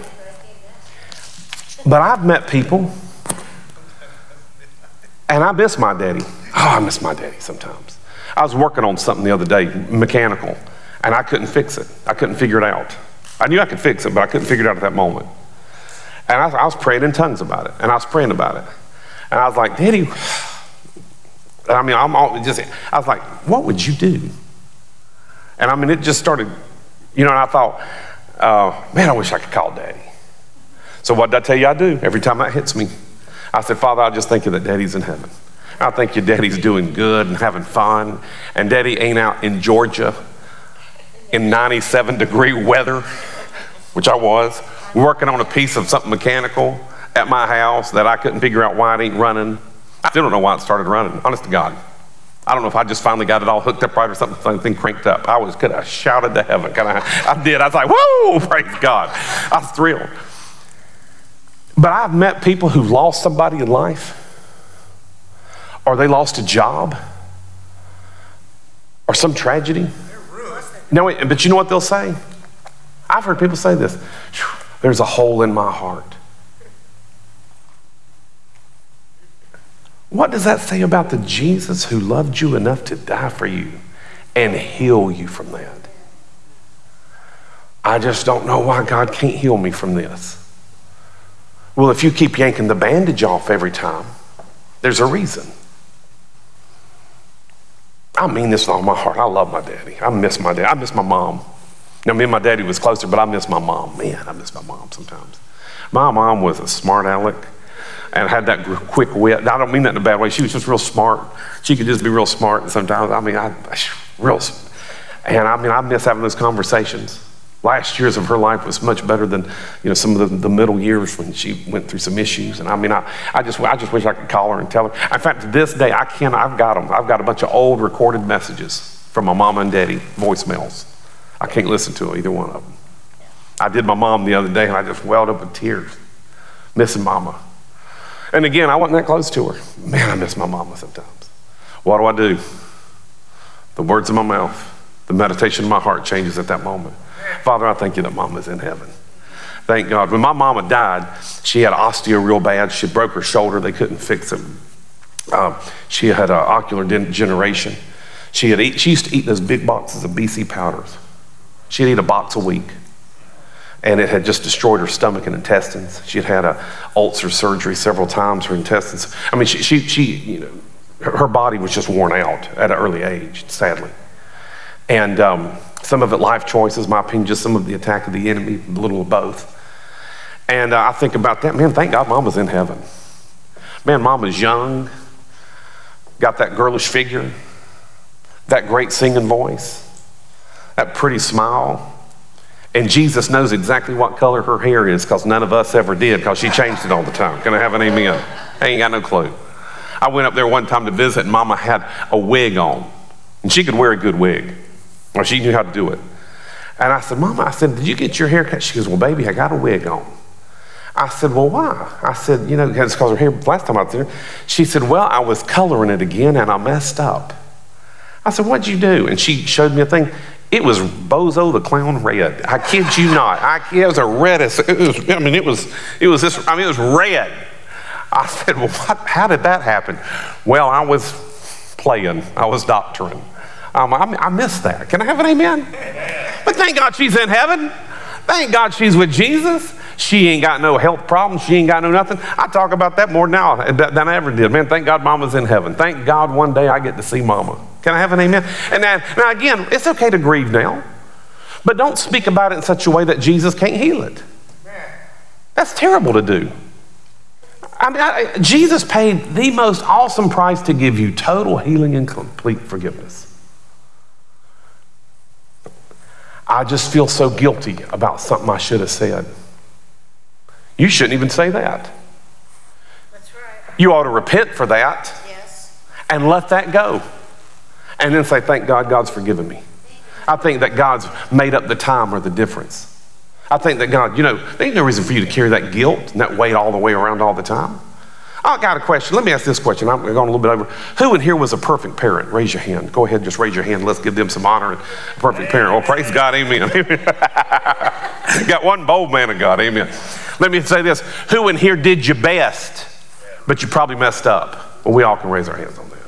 But I've met people, and I miss my daddy. Oh, I miss my daddy sometimes. I was working on something the other day, mechanical, and I couldn't fix it. I couldn't figure it out. I knew I could fix it, but I couldn't figure it out at that moment. And I, I was praying in tongues about it, and I was praying about it. And I was like, Daddy, I mean, I'm all, just, I was like, what would you do? And I mean, it just started, you know, and I thought, uh, man, I wish I could call Daddy. So what did I tell you I do every time that hits me? I said, Father, I just think that Daddy's in heaven. I think your daddy's doing good and having fun. And daddy ain't out in Georgia in 97 degree weather, which I was, working on a piece of something mechanical at my house that I couldn't figure out why it ain't running. I still don't know why it started running, honest to God. I don't know if I just finally got it all hooked up right or something, something cranked up. I was could have shouted to heaven. Kind of, I did. I was like, whoa, praise God. I was thrilled. But I've met people who've lost somebody in life or they lost a job or some tragedy. No, but you know what they'll say? I've heard people say this there's a hole in my heart. What does that say about the Jesus who loved you enough to die for you and heal you from that? I just don't know why God can't heal me from this. Well, if you keep yanking the bandage off every time, there's a reason. I mean this with all my heart. I love my daddy. I miss my dad. I miss my mom. Now, me and my daddy was closer, but I miss my mom. Man, I miss my mom sometimes. My mom was a smart aleck. and had that quick wit. I don't mean that in a bad way. She was just real smart. She could just be real smart. And sometimes, I mean, I, real, and I mean, I miss having those conversations. Last years of her life was much better than, you know, some of the, the middle years when she went through some issues. And I mean, I, I just, I just wish I could call her and tell her. In fact, to this day, I can. I've got them. I've got a bunch of old recorded messages from my mama and daddy voicemails. I can't listen to either one of them. I did my mom the other day, and I just welled up with tears, missing mama. And again, I wasn't that close to her. Man, I miss my mama sometimes. What do I do? The words of my mouth, the meditation of my heart changes at that moment. Father, I thank you that mama's in heaven. Thank God. When my mama died, she had osteo real bad. She broke her shoulder. They couldn't fix it. Um, she had uh, ocular degeneration. She, had eat, she used to eat those big boxes of BC powders. She'd eat a box a week. And it had just destroyed her stomach and intestines. She had had a ulcer surgery several times. Her intestines. I mean, she, she, she you know, her, her body was just worn out at an early age, sadly. And um, some of it life choices, my opinion, just some of the attack of the enemy, a little of both. And uh, I think about that, man, thank God mama's in heaven. Man, mama's young, got that girlish figure, that great singing voice, that pretty smile. And Jesus knows exactly what color her hair is because none of us ever did because she changed it all the time. Can I have an amen? I ain't got no clue. I went up there one time to visit and mama had a wig on. And she could wear a good wig. Or she knew how to do it. And I said, Mama, I said, did you get your hair cut? She goes, Well, baby, I got a wig on. I said, Well, why? I said, You know, because her hair, last time I was there, she said, Well, I was coloring it again and I messed up. I said, What'd you do? And she showed me a thing. It was Bozo the Clown red. I kid you not. I, it was a reddest. It was, I mean, it was, it was this, I mean, it was red. I said, Well, what, how did that happen? Well, I was playing, I was doctoring. Um, I, I that. Can I have an amen? But thank God she's in heaven. Thank God she's with Jesus. She ain't got no health problems. She ain't got no nothing. I talk about that more now than I ever did. Man, thank God mama's in heaven. Thank God one day I get to see mama. Can I have an amen? And now, now again, it's okay to grieve now, but don't speak about it in such a way that Jesus can't heal it. That's terrible to do. I mean, I, Jesus paid the most awesome price to give you total healing and complete forgiveness. I just feel so guilty about something I should have said. You shouldn't even say that.
That's right.
You ought to repent for that
Yes.
and let that go. And then say, Thank God, God's forgiven me. I think that God's made up the time or the difference. I think that God, you know, there ain't no reason for you to carry that guilt and that weight all the way around all the time. I got a question. Let me ask this question. I'm going a little bit over. Who in here was a perfect parent? Raise your hand. Go ahead, just raise your hand. Let's give them some honor. and perfect parent. Oh, praise God. Amen. got one bold man of God. Amen. Let me say this. Who in here did your best, but you probably messed up? Well, we all can raise our hands on that.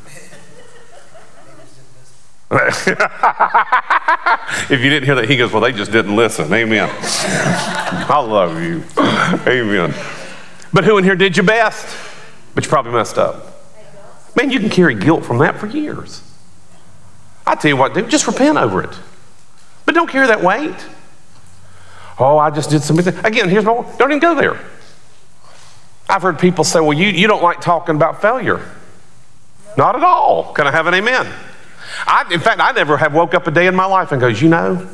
if you didn't hear that, he goes, Well, they just didn't listen. Amen. I love you. Amen. But who in here did your best? But you probably messed up. Man, you can carry guilt from that for years. I tell you what, dude, just repent over it. But don't carry that weight. Oh, I just did something. Again, here's my don't even go there. I've heard people say, well, you, you don't like talking about failure. Not at all. Can I have an amen? I, in fact, I never have woke up a day in my life and goes, you know,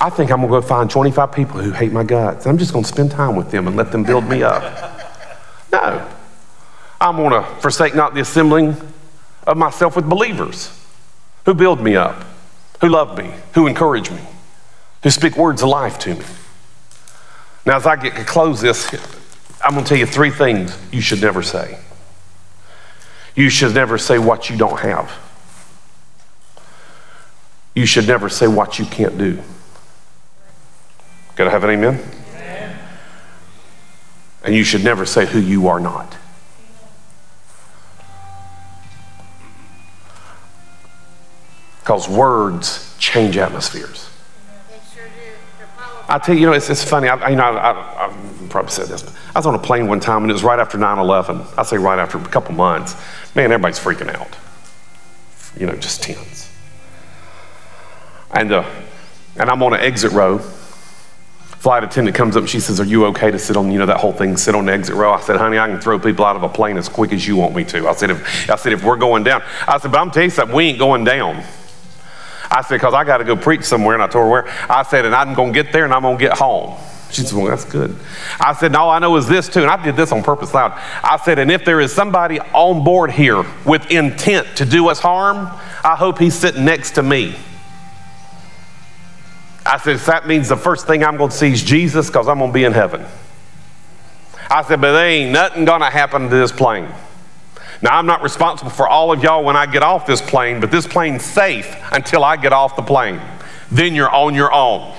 I think I'm going to go find 25 people who hate my guts. I'm just going to spend time with them and let them build me up. No. I'm going to forsake not the assembling of myself with believers who build me up, who love me, who encourage me, who speak words of life to me. Now, as I get to close this, I'm going to tell you three things you should never say. You should never say what you don't have. You should never say what you can't do. Gotta have an amen? amen? And you should never say who you are not. Because words change atmospheres.
Sure.
I tell you, you know, it's, it's funny. I, you know, I, I've probably said this, but I was on a plane one time and it was right after 9 11. I say right after a couple months. Man, everybody's freaking out. You know, just tense. And, uh, and I'm on an exit row. Flight attendant comes up and she says, Are you okay to sit on, you know, that whole thing, sit on the exit row? I said, Honey, I can throw people out of a plane as quick as you want me to. I said, If, I said, if we're going down, I said, But I'm telling you something, we ain't going down. I said, Because I got to go preach somewhere. And I told her where. I said, And I'm going to get there and I'm going to get home. She said, Well, that's good. I said, all I know is this too. And I did this on purpose loud. I said, And if there is somebody on board here with intent to do us harm, I hope he's sitting next to me. I said, that means the first thing I'm going to see is Jesus because I'm going to be in heaven. I said, but there ain't nothing going to happen to this plane. Now, I'm not responsible for all of y'all when I get off this plane, but this plane's safe until I get off the plane. Then you're on your own.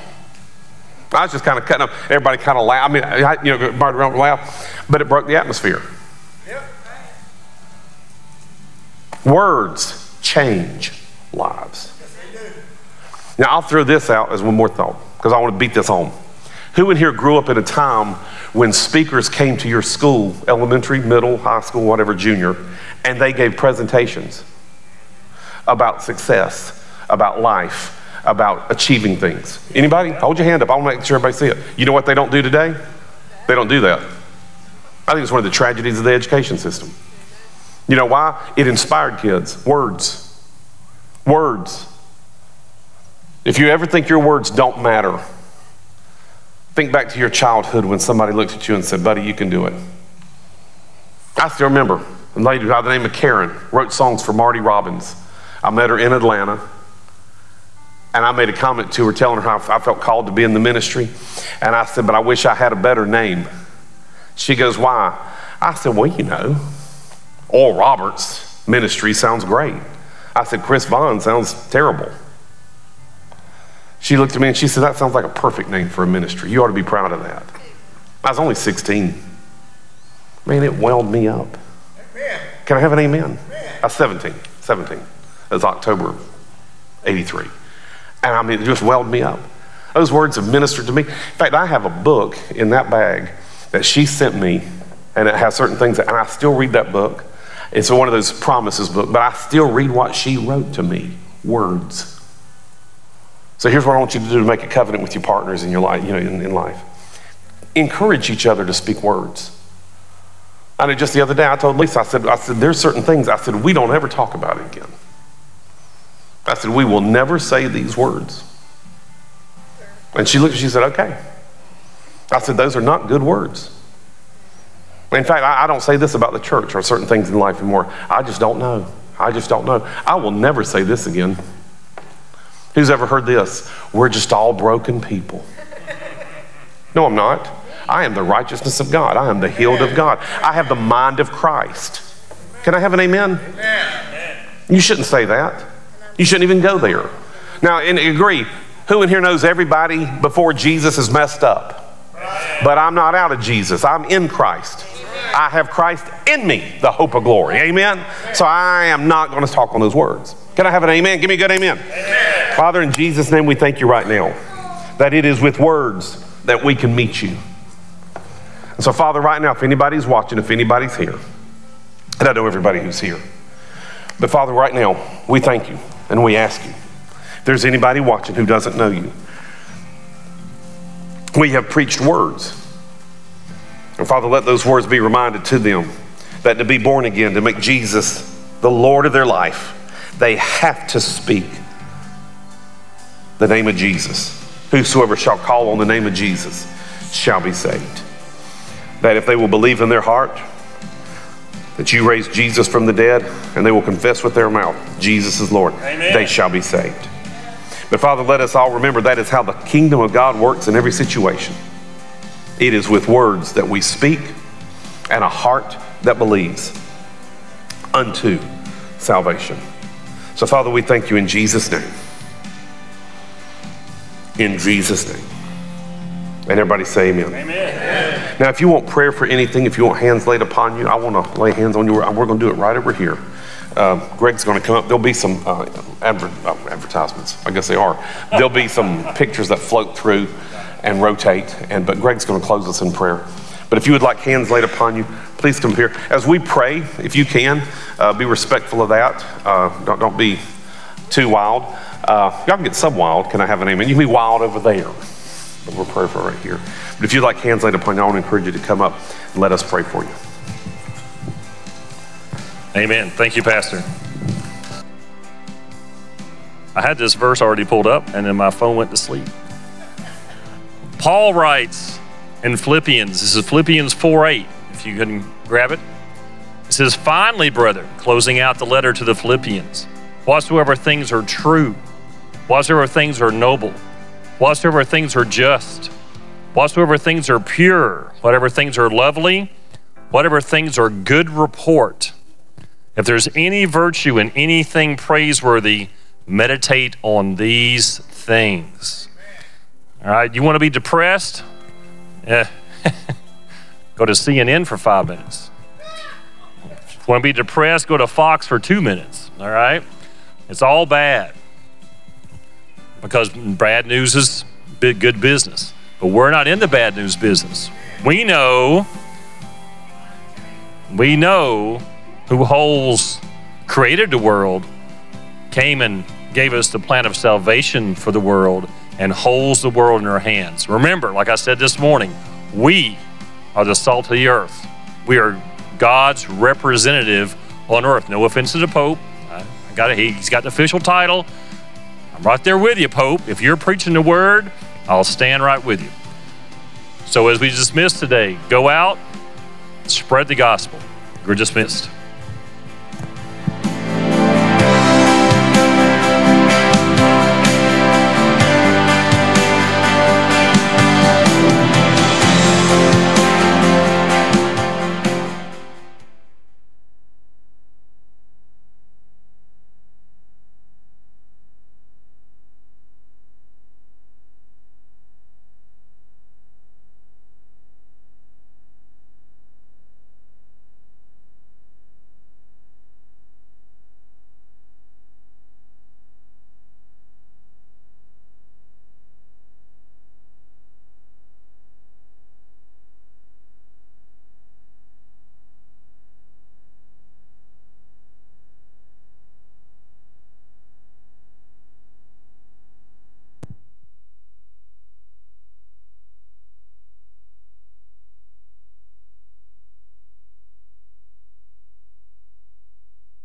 I was just kind of cutting up. Everybody kind of laughed. I mean, I, you know, everybody around laugh, but it broke the atmosphere. Words change lives. Now, I'll throw this out as one more thought because I want to beat this home. Who in here grew up in a time when speakers came to your school, elementary, middle, high school, whatever, junior, and they gave presentations about success, about life, about achieving things? Anybody? Hold your hand up. I want to make sure everybody see it. You know what they don't do today? They don't do that. I think it's one of the tragedies of the education system. You know why? It inspired kids. Words. Words. If you ever think your words don't matter, think back to your childhood when somebody looked at you and said, Buddy, you can do it. I still remember a lady by the name of Karen wrote songs for Marty Robbins. I met her in Atlanta, and I made a comment to her telling her how I felt called to be in the ministry. And I said, But I wish I had a better name. She goes, Why? I said, Well, you know, Oral Roberts ministry sounds great. I said, Chris Vaughn sounds terrible. She looked at me and she said, That sounds like a perfect name for a ministry. You ought to be proud of that. I was only 16. Man, it welled me up. Can I have an amen? I was 17. 17. It was October 83. And I mean, it just welled me up. Those words have ministered to me. In fact, I have a book in that bag that she sent me, and it has certain things, that, and I still read that book. It's one of those promises book, but I still read what she wrote to me words. So here's what I want you to do to make a covenant with your partners in your life, you know, in, in life. Encourage each other to speak words. I know just the other day I told Lisa, I said, I said, there's certain things I said, we don't ever talk about it again. I said, we will never say these words. And she looked she said, okay. I said, those are not good words. In fact, I, I don't say this about the church or certain things in life anymore. I just don't know. I just don't know. I will never say this again. Who's ever heard this? We're just all broken people. No, I'm not. I am the righteousness of God. I am the healed of God. I have the mind of Christ. Can I have an amen? amen. You shouldn't say that. You shouldn't even go there. Now, and agree, who in here knows everybody before Jesus is messed up? But I'm not out of Jesus. I'm in Christ. I have Christ in me, the hope of glory. Amen? So I am not going to talk on those words. Can I have an amen? Give me a good amen. amen. Father, in Jesus' name, we thank you right now that it is with words that we can meet you. And so, Father, right now, if anybody's watching, if anybody's here, and I know everybody who's here, but Father, right now, we thank you and we ask you if there's anybody watching who doesn't know you, we have preached words. And Father, let those words be reminded to them that to be born again, to make Jesus the Lord of their life, they have to speak the name of Jesus. Whosoever shall call on the name of Jesus shall be saved. That if they will believe in their heart that you raised Jesus from the dead and they will confess with their mouth Jesus is Lord, Amen. they shall be saved. But Father, let us all remember that is how the kingdom of God works in every situation. It is with words that we speak and a heart that believes unto salvation. So, Father, we thank you in Jesus' name. In Jesus' name. And everybody say amen. amen. Now, if you want prayer for anything, if you want hands laid upon you, I want to lay hands on you. We're going to do it right over here. Uh, Greg's going to come up. There'll be some uh, adver- uh, advertisements. I guess they are. There'll be some pictures that float through and rotate. And but Greg's going to close us in prayer. But if you would like hands laid upon you, please come here. As we pray, if you can, uh, be respectful of that. Uh, don't, don't be too wild. Uh, y'all can get some wild. Can I have an amen? You can be wild over there. So we're praying for right here. But if you'd like hands laid upon you, I want to encourage you to come up and let us pray for you.
Amen. Thank you, Pastor. I had this verse already pulled up, and then my phone went to sleep. Paul writes in Philippians, this is Philippians 4 8, if you can grab it. It says, Finally, brother, closing out the letter to the Philippians, whatsoever things are true, whatsoever things are noble, whatsoever things are just, whatsoever things are pure, whatever things are lovely, whatever things are good report, if there's any virtue in anything praiseworthy, meditate on these things. All right, you want to be depressed? Eh. go to CNN for five minutes. Want to be depressed? Go to Fox for two minutes. All right? It's all bad because bad news is good business. But we're not in the bad news business. We know, we know who holds, created the world, came and gave us the plan of salvation for the world and holds the world in our hands. Remember, like I said this morning, we are the salt of the earth. We are God's representative on earth. No offense to the Pope. I got it. He's got the official title. I'm right there with you, Pope. If you're preaching the word, I'll stand right with you. So as we dismiss today, go out, spread the gospel. We're dismissed.